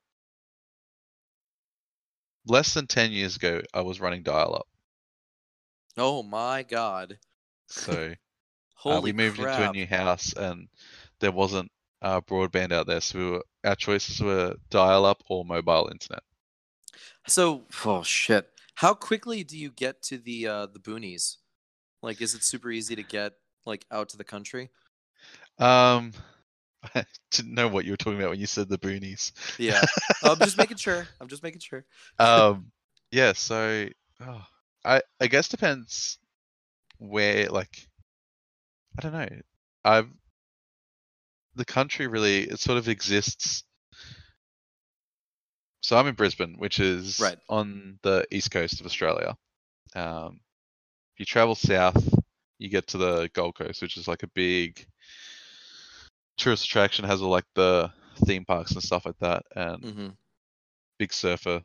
less than 10 years ago, I was running dial-up. Oh my god. So Holy uh, we moved crap. into a new house, and there wasn't uh, broadband out there, so we were, our choices were dial-up or mobile internet. So, oh shit. How quickly do you get to the uh the boonies? Like is it super easy to get like out to the country? Um, I didn't know what you were talking about when you said the boonies. Yeah, I'm just making sure. I'm just making sure. Um, yeah. So, oh, I I guess depends where. Like, I don't know. I've the country really it sort of exists. So I'm in Brisbane, which is Right. on the east coast of Australia. Um, if you travel south, you get to the Gold Coast, which is like a big tourist attraction. Has all like the theme parks and stuff like that, and hmm big surfer,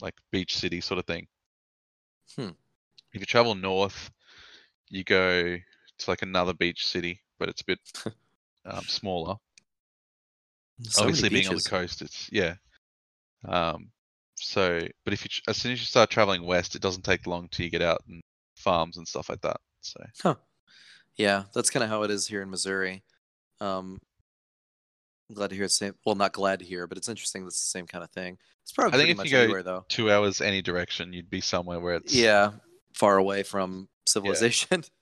like beach city sort of thing. Hmm. If you travel north, you go to like another beach city, but it's a bit um, smaller. So Obviously, being on the coast, it's yeah. Um, so, but if you as soon as you start traveling west, it doesn't take long till you get out and farms and stuff like that. So Huh. Yeah, that's kind of how it is here in Missouri. Um, I'm glad to hear it's same. Well, not glad to hear, but it's interesting. That's the same kind of thing. It's probably I think if you go everywhere, though. two hours any direction, you'd be somewhere where it's Yeah, far away from civilization.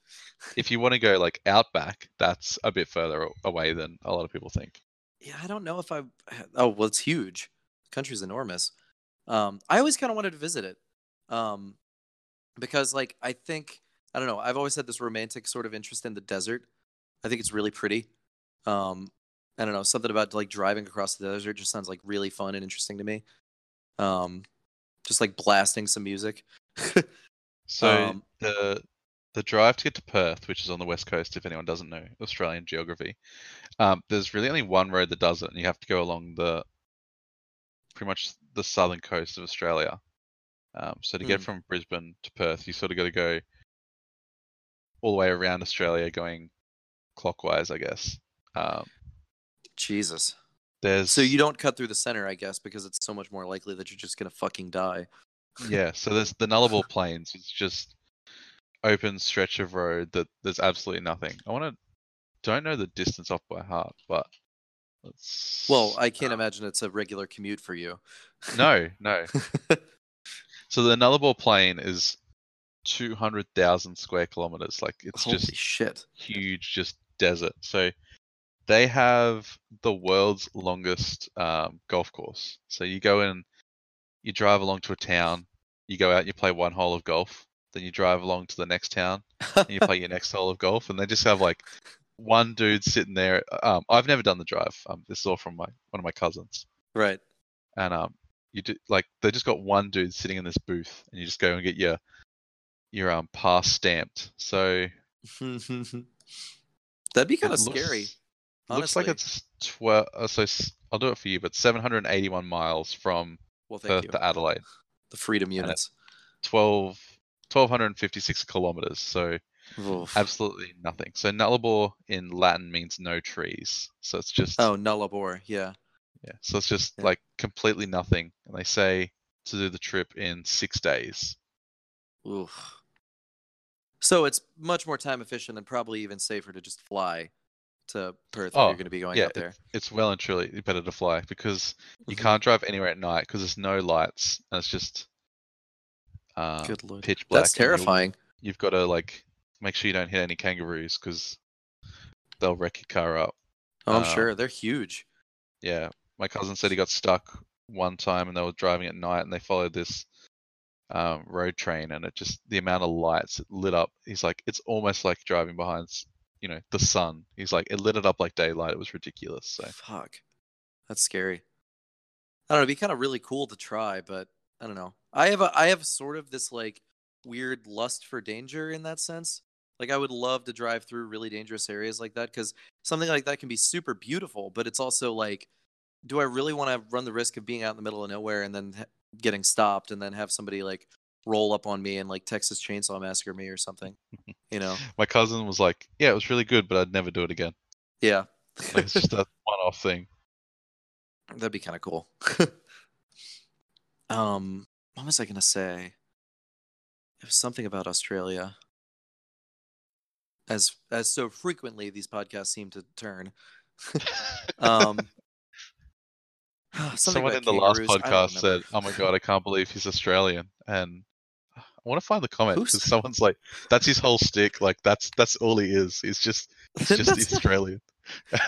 If you want to go like outback, that's a bit further away than a lot of people think. Yeah, I don't know if I've. Oh, well, it's huge. Country's enormous. Um, I always kind of wanted to visit it, um, because like I think I don't know. I've always had this romantic sort of interest in the desert. I think it's really pretty. Um, I don't know something about like driving across the desert just sounds like really fun and interesting to me. Um, just like blasting some music. So Um, the the drive to get to Perth, which is on the west coast, if anyone doesn't know Australian geography, um, there's really only one road that does it, and you have to go along the pretty much the southern coast of Australia. Um, so to get Mm. from Brisbane to Perth, you sort of got to go all the way around Australia, going clockwise, I guess. Um, Jesus. there's So you don't cut through the center, I guess, because it's so much more likely that you're just gonna fucking die. yeah, so there's the Nullarbor Plains. It's just open stretch of road that there's absolutely nothing. I want to don't know the distance off by heart, but. Well, I can't um, imagine it's a regular commute for you. No, no. So the Nullarbor Plain is two hundred thousand square kilometers. Like it's Holy just shit. huge, just desert. So they have the world's longest um, golf course. So you go in, you drive along to a town, you go out and you play one hole of golf. Then you drive along to the next town and you play your next hole of golf. And they just have like one dude sitting there. Um, I've never done the drive. Um, this is all from my one of my cousins. right. And um, you do like they just got one dude sitting in this booth, and you just go and get your your um pass stamped. So That'd be kind of scary. looks- Looks like it's twelve. Uh, so I'll do it for you, but 781 miles from Well, Perth you. to Adelaide. The freedom it- units. 12, 1256 kilometers. So Oof. absolutely nothing. So Nullarbor in Latin means no trees. So it's just Oh, Nullarbor. Yeah. yeah. So it's just Yeah. like completely nothing. And they say to do the trip in six days. Oof. So it's much more time efficient and probably even safer to just fly to Perth if Oh, you're going to be going yeah, out there. It's well and truly better to fly because you Mhm. can't drive anywhere at night because there's no lights and it's just uh, pitch black. That's terrifying. You've got to like make sure you don't hit any kangaroos because they'll wreck your car up. Oh, I'm uh, sure they're huge. Yeah, my cousin said he got stuck one time and they were driving at night and they followed this um, road train and it just the amount of lights it lit up. He's like, it's almost like driving behind, you know, the sun. He's like, it lit it up like daylight. It was ridiculous. So Fuck. That's scary. I don't know. It'd be kind of really cool to try, but I don't know. I have a I have sort of this like weird lust for danger in that sense. Like I would love to drive through really dangerous areas like that because something like that can be super beautiful, but it's also like, do I really want to run the risk of being out in the middle of nowhere and then getting stopped and then have somebody like roll up on me and like Texas Chainsaw Massacre me or something? You know? my cousin was like, yeah, it was really good, but I'd never do it again. Yeah. Like it's just a one-off thing. That'd be kind of cool. um, what was I gonna say? It was something about Australia. As as so frequently these podcasts seem to turn. um, Someone in the last kangaroos, I don't podcast said, "Oh my god, I can't believe he's Australian," and I want to find the comment because someone's like, "That's his whole stick. Like that's that's all he is. He's just he's just Australian."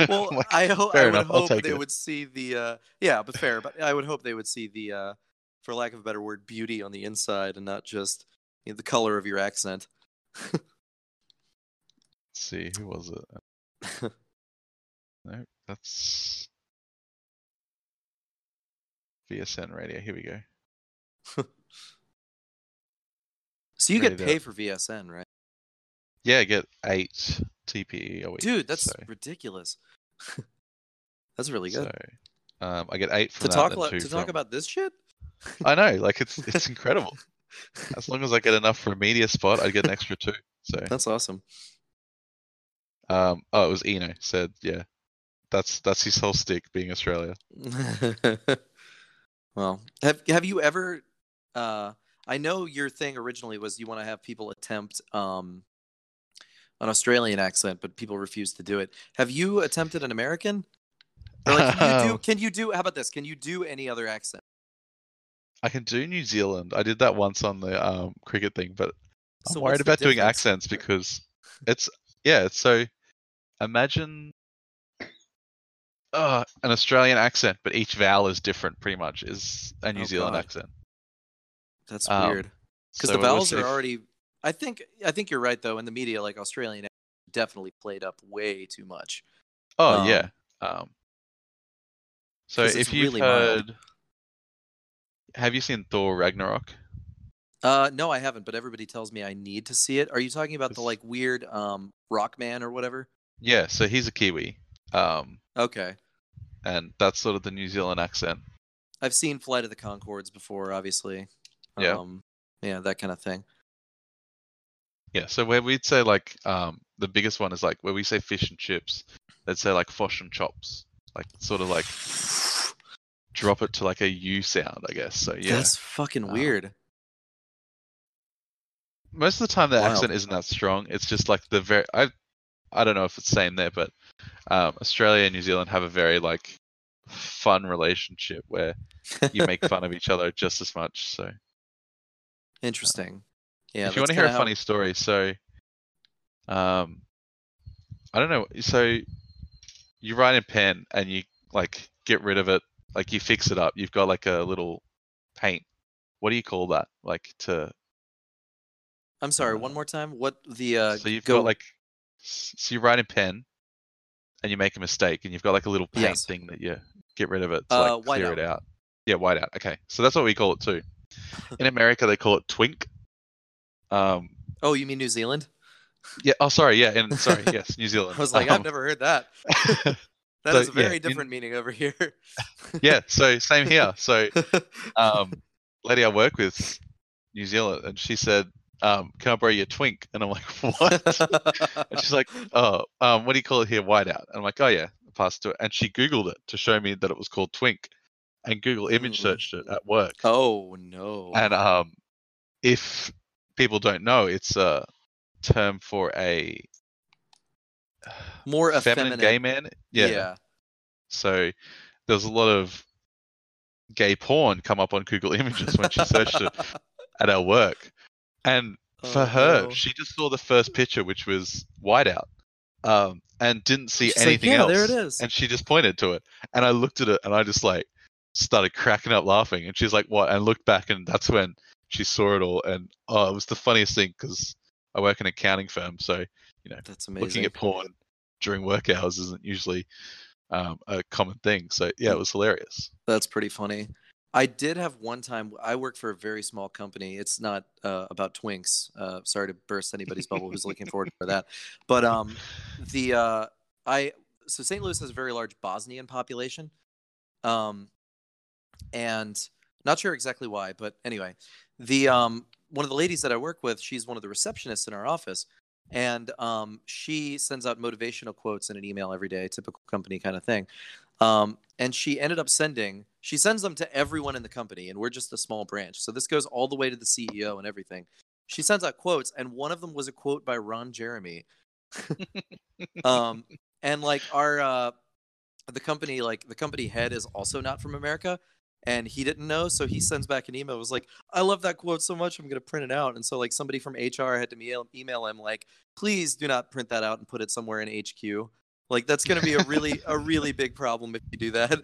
Well, like, I, ho- I would enough, hope they it. would see the uh, yeah, but fair. But I would hope they would see the uh, for lack of a better word, beauty on the inside and not just you know, the color of your accent. Let's see, who was it? No, that's VSN radio. Here we go. So you Ready get to- pay for VSN, right? Yeah, I get eight TPE a week. Dude, that's so, ridiculous. that's really good. so, um, I get eight to that. talk and lo- two to talk about this shit. I know, like it's it's incredible. As long as I get enough for a media spot, I get an extra two. So, That's awesome. Um, oh, it was Eno said, yeah, that's that's his whole stick being Australia. well, have have you ever? Uh, I know your thing originally was you want to have people attempt um, an Australian accent, but people refuse to do it. Have you attempted an American? Like, can you do? Can you do? How about this? Can you do any other accent? I can do New Zealand. I did that once on the um, cricket thing, but I'm So worried about doing accents because it's yeah. It's so imagine uh, an Australian accent, but each vowel is different. Pretty much is a New Oh, Zealand God. accent. That's Um, weird. Because So the vowels are already. I think. I think you're right though. In the media, like Australian, definitely played up way too much. Oh um, yeah. Um, so it's if you've really mild. heard, have you seen Thor Ragnarok? Uh, no, I haven't, but everybody tells me I need to see it. Are you talking about the like weird um rock man or whatever? Yeah. So he's a Kiwi. Um, Okay, and that's sort of the New Zealand accent. I've seen Flight of the Conchords before, obviously. Yeah. Um, yeah, that kind of thing. Yeah, so where we'd say like um the biggest one is like where we say fish and chips, they'd say like fosh and chops. Like sort of like drop it to like a U sound, I guess. So yeah. That's fucking Um, weird. Most of the time the Wow. accent isn't that strong. It's just like the very I I don't know if it's the same there, but um Australia and New Zealand have a very like fun relationship where you make fun of each other just as much. So Interesting. Yeah. if you want to hear a kinda funny story, so um, I don't know. So you write in pen and you like get rid of it, like you fix it up. You've got like a little paint. What do you call that? Like to I'm sorry. uh, One more time. What the uh? so you've go got like so you write in pen and you make a mistake and you've got like a little paint Yes. thing that you get rid of it to Uh, like clear whiteout. it out. Yeah, whiteout. Okay, so that's what we call it too. In America, they call it twink. Um, Oh, you mean New Zealand? yeah. Oh, sorry. Yeah. And sorry. Yes, New Zealand. I was like, Um, I've never heard that. That So, is a yeah, very in- different meaning over here. yeah so same here so um lady i work with new zealand and she said um can i borrow your twink and i'm like what and she's like oh um what do you call it here whiteout and i'm like oh yeah passed to it and she googled it to show me that it was called twink and google image Mm. searched it at work oh no. and um if people don't know it's a term for a More feminine effeminate. gay man yeah. yeah. So there's a lot of gay porn come up on Google Images when she searched it at our work. And for Oh, her, no. she just saw the first picture, which was whiteout, um, and didn't see She's like, anything "Yeah, else. there it is." And she just pointed to it. And I looked at it and I just like started cracking up laughing. And she's like, what? And looked back and that's when she saw it all. And oh, it was the funniest thing because I work in an accounting firm. So you know, That's amazing. looking at porn during work hours isn't usually um, a common thing. So yeah, it was hilarious. That's pretty funny. I did have one time. I work for a very small company. It's not uh, about Twinks. Uh, sorry to burst anybody's bubble who's looking forward for that. But um, the uh, I so St. Louis has a very large Bosnian population, um, and not sure exactly why, but anyway, the um, one of the ladies that I work with, she's one of the receptionists in our office, and um, she sends out motivational quotes in an email every day, typical company kind of thing. Um, and she ended up sending, she sends them to everyone in the company, and we're just a small branch. So this goes all the way to the CEO and everything. She sends out quotes, and one of them was a quote by Ron Jeremy. um, and like our, uh, the company, like the company head is also not from America, and he didn't know, so he sends back an email. It was like, I love that quote so much, I'm gonna print it out. And so like somebody from HR had to mail, email him like, please do not print that out and put it somewhere in HQ. Like that's gonna be a really a really big problem if you do that.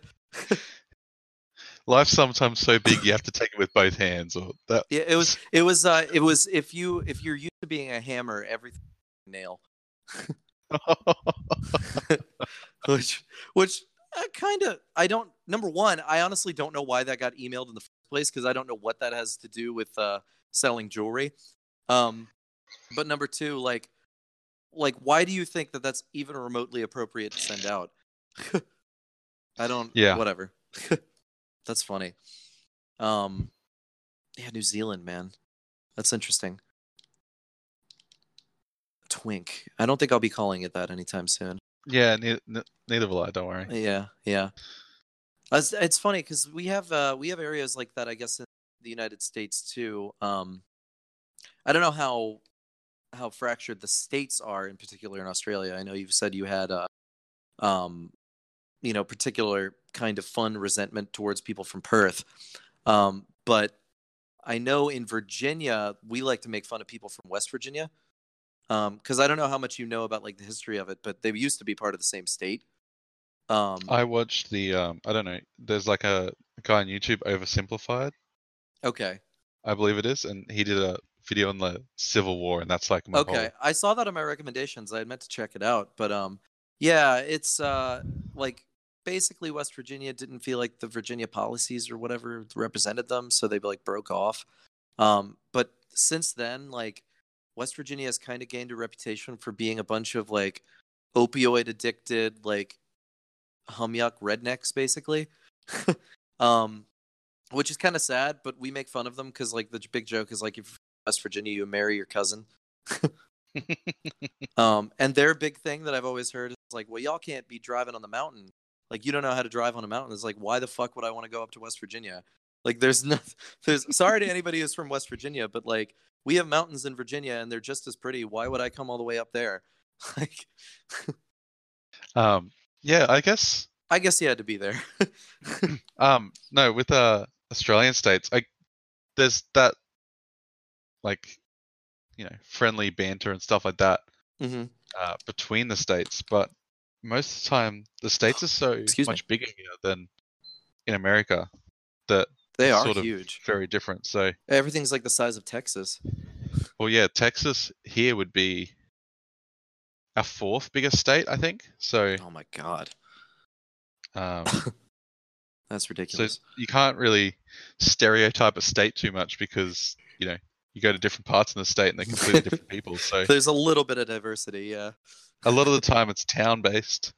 Life's sometimes so big you have to take it with both hands, or that. Yeah, it was it was uh it was if you if you're used to being a hammer, everything nail. which which uh, kind of I don't number one, I honestly don't know why that got emailed in the first place because I don't know what that has to do with uh selling jewelry. Um but number two, like like why do you think that that's even remotely appropriate to send out? I don't Yeah. whatever. that's funny. Um yeah, New Zealand, man. That's interesting. Twink. I don't think I'll be calling it that anytime soon. yeah, neither, neither will I. Don't worry. Yeah, yeah. It's, it's funny because we have uh, we have areas like that, I guess, in the United States too. Um, I don't know how how fractured the states are, in particular in Australia. I know you've said you had a, um, you know, particular kind of fun resentment towards people from Perth, um, but I know in Virginia we like to make fun of people from West Virginia. Because I don't know how much you know about like the history of it, but they used to be part of the same state. Um, I watched the. Um, I don't know. There's like a guy on YouTube, Oversimplified, okay. I believe it is, and he did a video on the Civil War, and that's like my Okay, whole. I saw that on my recommendations. I had meant to check it out, but um, yeah, it's uh like basically West Virginia didn't feel like the Virginia policies or whatever represented them, so they like broke off. Um, but since then, like West Virginia has kind of gained a reputation for being a bunch of like opioid addicted, like humyuck rednecks, basically. um, which is kind of sad, but we make fun of them because like the big joke is like if West Virginia, you marry your cousin. Um, and their big thing that I've always heard is like, well, y'all can't be driving on the mountain. Like, you don't know how to drive on a mountain. It's like, why the fuck would I want to go up to West Virginia? Like, there's no, there's sorry to anybody who's from West Virginia, but like, we have mountains in Virginia and they're just as pretty. Why would I come all the way up there? Like, um, yeah, I guess. I guess you had to be there. Um, no, with uh Australian states, I there's that like you know friendly banter and stuff like that hmm uh, between the states, but most of the time the states are so Excuse me. much bigger here than in America that They are sort of huge. very different. So, Everything's like the size of Texas. well, yeah, Texas here would be our fourth biggest state, I think. So, Oh my god, um, that's so ridiculous. you can't really stereotype a state too much because you know you go to different parts in the state and they're completely different people. So There's a little bit of diversity, yeah. a lot of the time it's town based.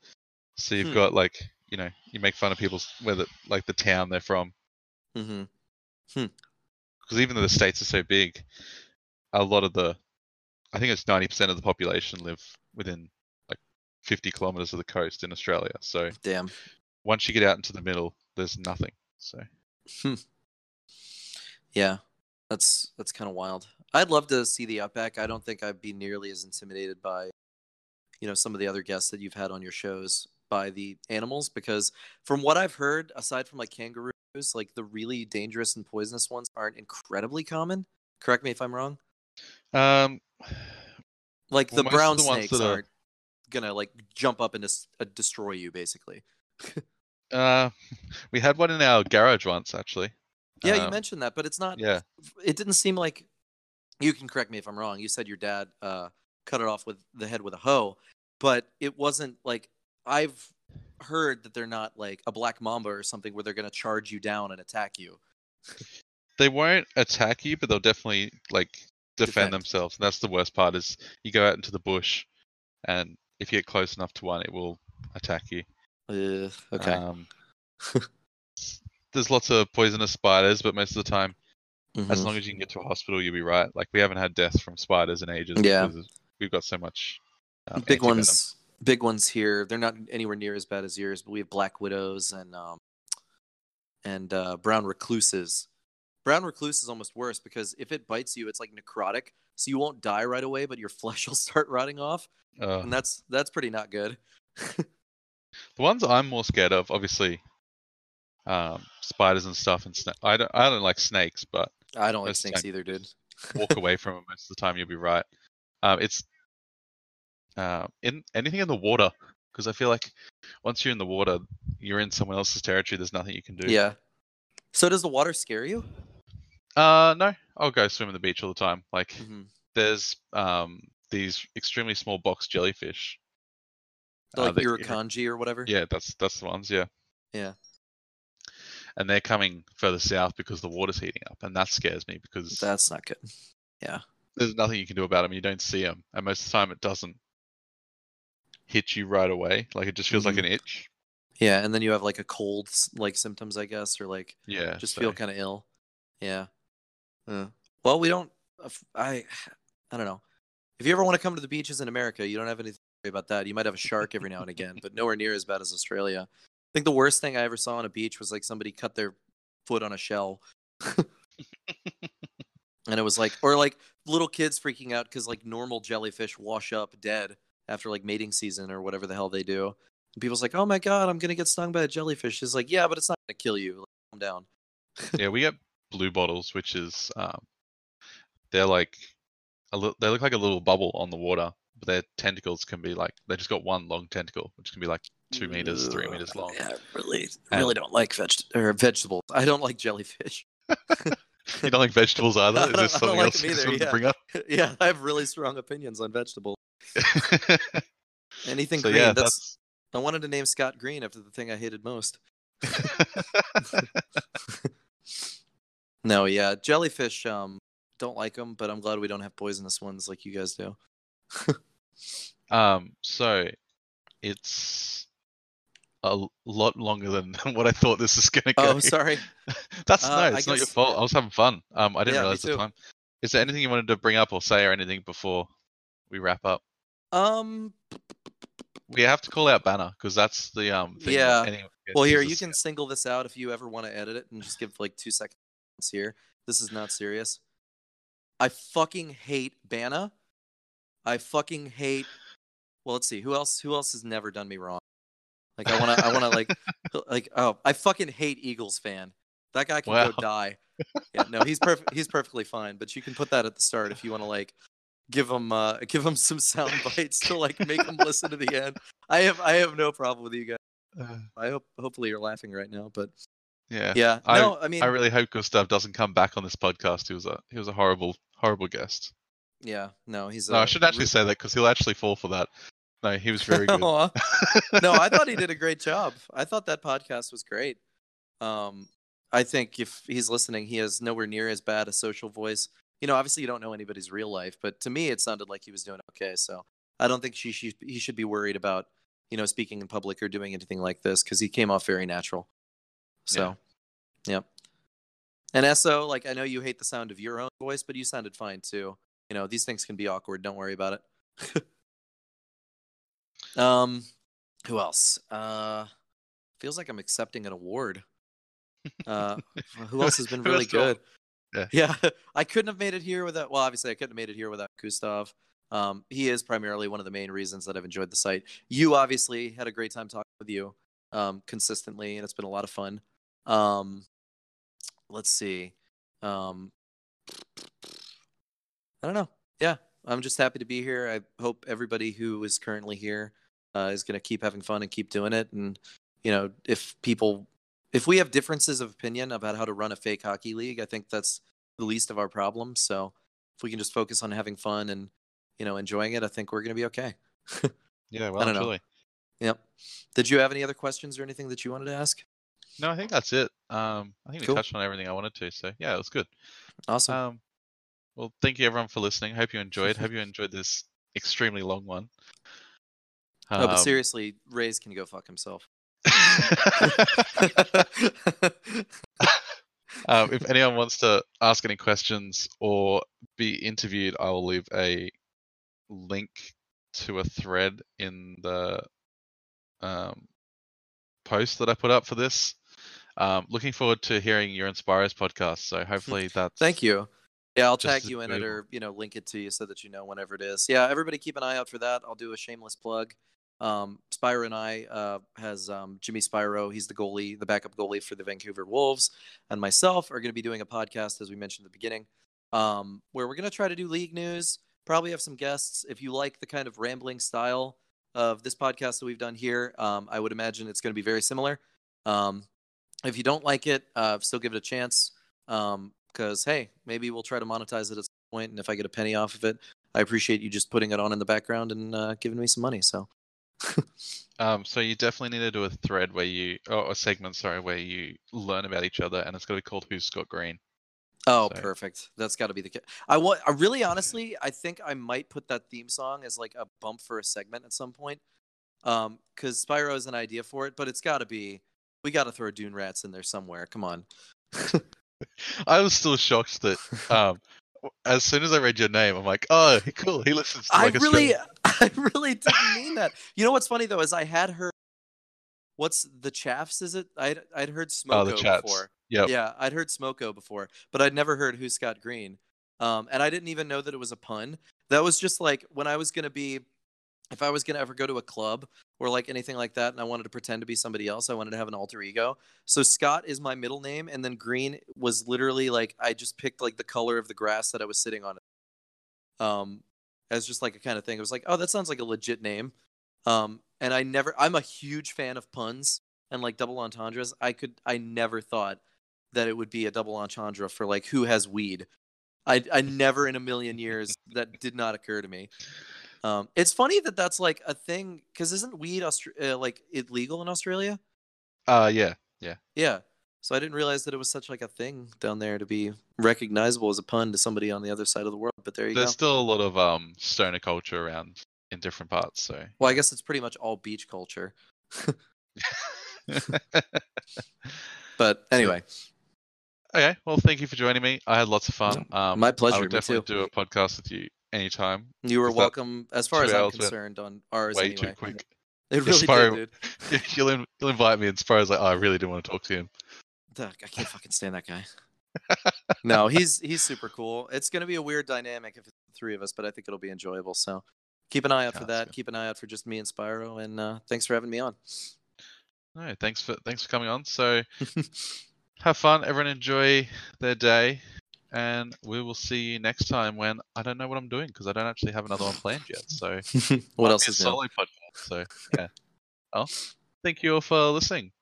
So you've Hmm. got like you know you make fun of people's whether like the town they're from Mm-hmm. because even though the states are so big, a lot of the I think it's ninety percent of the population live within like fifty kilometers of the coast in Australia. So Damn. once you get out into the middle, there's nothing. So Hmm. Yeah, that's that's kind of wild. I'd love to see the Outback. I don't think I'd be nearly as intimidated by, you know, some of the other guests that you've had on your shows by the animals because from what I've heard, aside from like kangaroos, like the really dangerous and poisonous ones aren't incredibly common. Correct me if I'm wrong. um, Like the of brown the snakes are- aren't gonna like jump up and dis- uh, destroy you, basically. uh, we had one in our garage once actually. Yeah, you Um, mentioned that, but it's not. Yeah, it didn't seem like you can correct me if I'm wrong. You said your dad uh, cut it off with the head with a hoe, but it wasn't like I've heard that they're not like a black mamba or something where they're going to charge you down and attack you. they won't attack you, but they'll definitely like defend, Defend. themselves. And that's the worst part is you go out into the bush, and if you get close enough to one, it will attack you. Uh, okay. Um, there's lots of poisonous spiders, but most of the time, as Mhm. long as you can get to a hospital, you'll be right. Like we haven't had deaths from spiders in ages. Yeah. because we've got so much. Um, big anti-venom. ones, big ones here. They're not anywhere near as bad as yours, but we have black widows and um, and uh, brown recluses. Brown recluse is almost worse because if it bites you, it's like necrotic, so you won't die right away, but your flesh will start rotting off, Uh, and that's that's pretty not good. the ones I'm more scared of, obviously, um, spiders and stuff, and sna- I don't. I don't like snakes, but I don't like snakes either, dude. walk away from them most of the time. You'll be right. Um, it's uh, in anything in the water because I feel like once you're in the water, you're in someone else's territory. There's nothing you can do. Yeah. So does the water scare you? Uh, no, I'll go swim in the beach all the time. Like Mm-hmm. there's um these extremely small box jellyfish. uh, Like that you- Irukandji or whatever. Yeah, that's that's the ones. Yeah. Yeah. And they're coming further south because the water's heating up, and that scares me because That's not good. Yeah, there's nothing you can do about them. You don't see them, and most of the time it doesn't hit you right away. Like it just feels Mhm. like an itch. Yeah, and then you have like a cold like symptoms, I guess, or like Yeah. just so- feel kind of ill. Yeah. Uh, well, we don't. I I don't know. If you ever want to come to the beaches in America, you don't have anything to worry about that. You might have a shark every now and again, but nowhere near as bad as Australia. I think the worst thing I ever saw on a beach was like somebody cut their foot on a shell. and it was like or like little kids freaking out because like normal jellyfish wash up dead after like mating season or whatever the hell they do. And people's like oh my god i'm gonna get stung by a jellyfish. It's like yeah but it's not gonna kill you. Like, calm down. Yeah, we get blue bottles, which is um, they're like a li- they look like a little bubble on the water, but their tentacles can be like they just got one long tentacle, which can be like two meters, three meters long. yeah, really And- really don't like veg or vegetables i don't like jellyfish You don't like vegetables either? Is this something like else you just either, to yeah. bring up? yeah i have really strong opinions on vegetables anything so green yeah, that's i wanted to name scott green after the thing i hated most No, yeah, jellyfish. Um, don't like them, but I'm glad we don't have poisonous ones like you guys do. Um. So it's a lot longer than what I thought this was gonna go. Oh, sorry. That's Uh, no, it's not your fault. I was having fun. Um, I didn't Yeah, realize the time. Is there anything you wanted to bring up or say or anything before we wrap up? Um, We have to call out Banner because that's the um. Yeah. well, here you can single this out if you ever want to edit it and just give like two seconds here. This is not serious. I fucking hate Banna. I fucking hate. Well, let's see who else. Who else has never done me wrong? Like I want to. I want to like. Like oh, I fucking hate Eagles fan. That guy can Wow. go die. Yeah, no, he's perfect. He's perfectly fine. But you can put that at the start if you want to like give him uh give him some sound bites to like make him listen to the end. I have I have no problem with you guys. Uh, I hope hopefully you're laughing right now. But yeah. yeah, I- no, I mean, I really hope Gustav doesn't come back on this podcast. He was a he was a horrible horrible guest. Yeah, no, he's. No, I uh, should actually say that because he'll actually fall for that. No, he was very good. No, I thought he did a great job. I thought that podcast was great. Um, I think if he's listening, he has nowhere near as bad a social voice. You know, obviously you don't know anybody's real life, but to me, it sounded like he was doing okay. So I don't think she, she he should be worried about you know speaking in public or doing anything like this because he came off very natural. So, yep. And Eso, like I know you hate the sound of your own voice, but you sounded fine too. You know, these things can be awkward. Don't worry about it. um, who else? Uh, feels like I'm accepting an award. Uh, who else has been really else do I- good? Yeah. yeah, I couldn't have made it here without. Well, obviously, I couldn't have made it here without Gustav. Um, he is primarily one of the main reasons that I've enjoyed the site. You obviously had a great time talking with you um, consistently, and it's been a lot of fun. Um, let's see. Um, I don't know. Yeah, I'm just happy to be here. I hope everybody who is currently here uh, is going to keep having fun and keep doing it. And you know, if people, if we have differences of opinion about how to run a fake hockey league, I think that's the least of our problems. So if we can just focus on having fun and you know enjoying it, I think we're going to be okay. Yeah, well, don't know. truly. Yep. Did you have any other questions or anything that you wanted to ask? No, I think that's it. Um, I think we Cool. touched on everything I wanted to. So yeah, it was good. Awesome. Um, well, thank you everyone for listening. Hope you enjoyed. Hope you enjoyed this extremely long one. oh, but Um, seriously, Ray's can go fuck himself. um, if anyone wants to ask any questions or be interviewed, I will leave a link to a thread in the um, post that I put up for this. Um, looking forward to hearing your Inspires podcast. So hopefully that's Thank you. Yeah, I'll tag you in it or you know link it to you so that you know whenever it is. Yeah, everybody keep an eye out for that. I'll do a shameless plug. Um, Spyro and I uh, has um, Jimmy Spyro. He's the goalie, the backup goalie for the Vancouver Wolves, and myself are going to be doing a podcast as we mentioned at the beginning, um, where we're going to try to do league news. Probably have some guests. If you like the kind of rambling style, of this podcast that we've done here. Um, I would imagine it's going to be very similar. Um, if you don't like it, uh, still give it a chance. Because hey, maybe we'll try to monetize it at some point, and if I get a penny off of it, I appreciate you just putting it on in the background and uh, giving me some money. So. Um, so you definitely need to do a thread where you, or a segment, sorry, where you learn about each other, and it's going to be called "Who's Scott Green." Oh, So- perfect. That's got to be the case. I want. I really, honestly, I think I might put that theme song as like a bump for a segment at some point. Um, because Spyro has an idea for it, but it's got to be. We got to throw Dune Rats in there somewhere. Come on. I was still shocked that um, as soon as I read your name, I'm like, oh, cool. He listens to I like really, Australian- I really didn't mean that. You know what's funny though is I had heard. What's the Chats? Is it? I'd I'd heard Smoko Oh, before. Yeah, Yeah, I'd heard Smoko before, but I'd never heard Who's Scott Green. Um, and I didn't even know that it was a pun. That was just like when I was gonna be, if I was gonna ever go to a club or like anything like that, and I wanted to pretend to be somebody else, I wanted to have an alter ego. So Scott is my middle name, and then Green was literally like I just picked like the color of the grass that I was sitting on. Um, as just like a kind of thing. It was like, oh, that sounds like a legit name. Um, and I never, I'm a huge fan of puns and like double entendres. I could, I never thought that it would be a double entendre for like who has weed. I, I never in a million years that did not occur to me. Um, it's funny that that's like a thing because isn't weed Austra- uh, like illegal in Australia? Uh, yeah. Yeah. Yeah. So I didn't realize that it was such like a thing down there to be recognizable as a pun to somebody on the other side of the world. But there you There's go. There's still a lot of um stoner culture around in different parts. So Well, I guess it's pretty much all beach culture. But anyway, okay. Well, thank you for joining me. I had lots of fun. Um, my I pleasure. would Me definitely do a podcast with you anytime. You were welcome. As far as I'm concerned, on ours Way anyway. too quick. It really did, dude. you'll, in, you'll invite me, and Sparrow's like, oh, I really didn't want to talk to him. I can't fucking stand that guy. no, he's he's super cool. It's gonna be a weird dynamic if it's the three of us, but I think it'll be enjoyable. So keep an eye out for that. Keep an eye out for just me and Spyro. And uh, thanks for having me on. No, thanks for thanks for coming on. So have fun. Everyone enjoy their day, and we will see you next time. When I don't know what I'm doing because I don't actually have another one planned yet. So what else is solo podcast? So yeah. Well, thank you all for listening.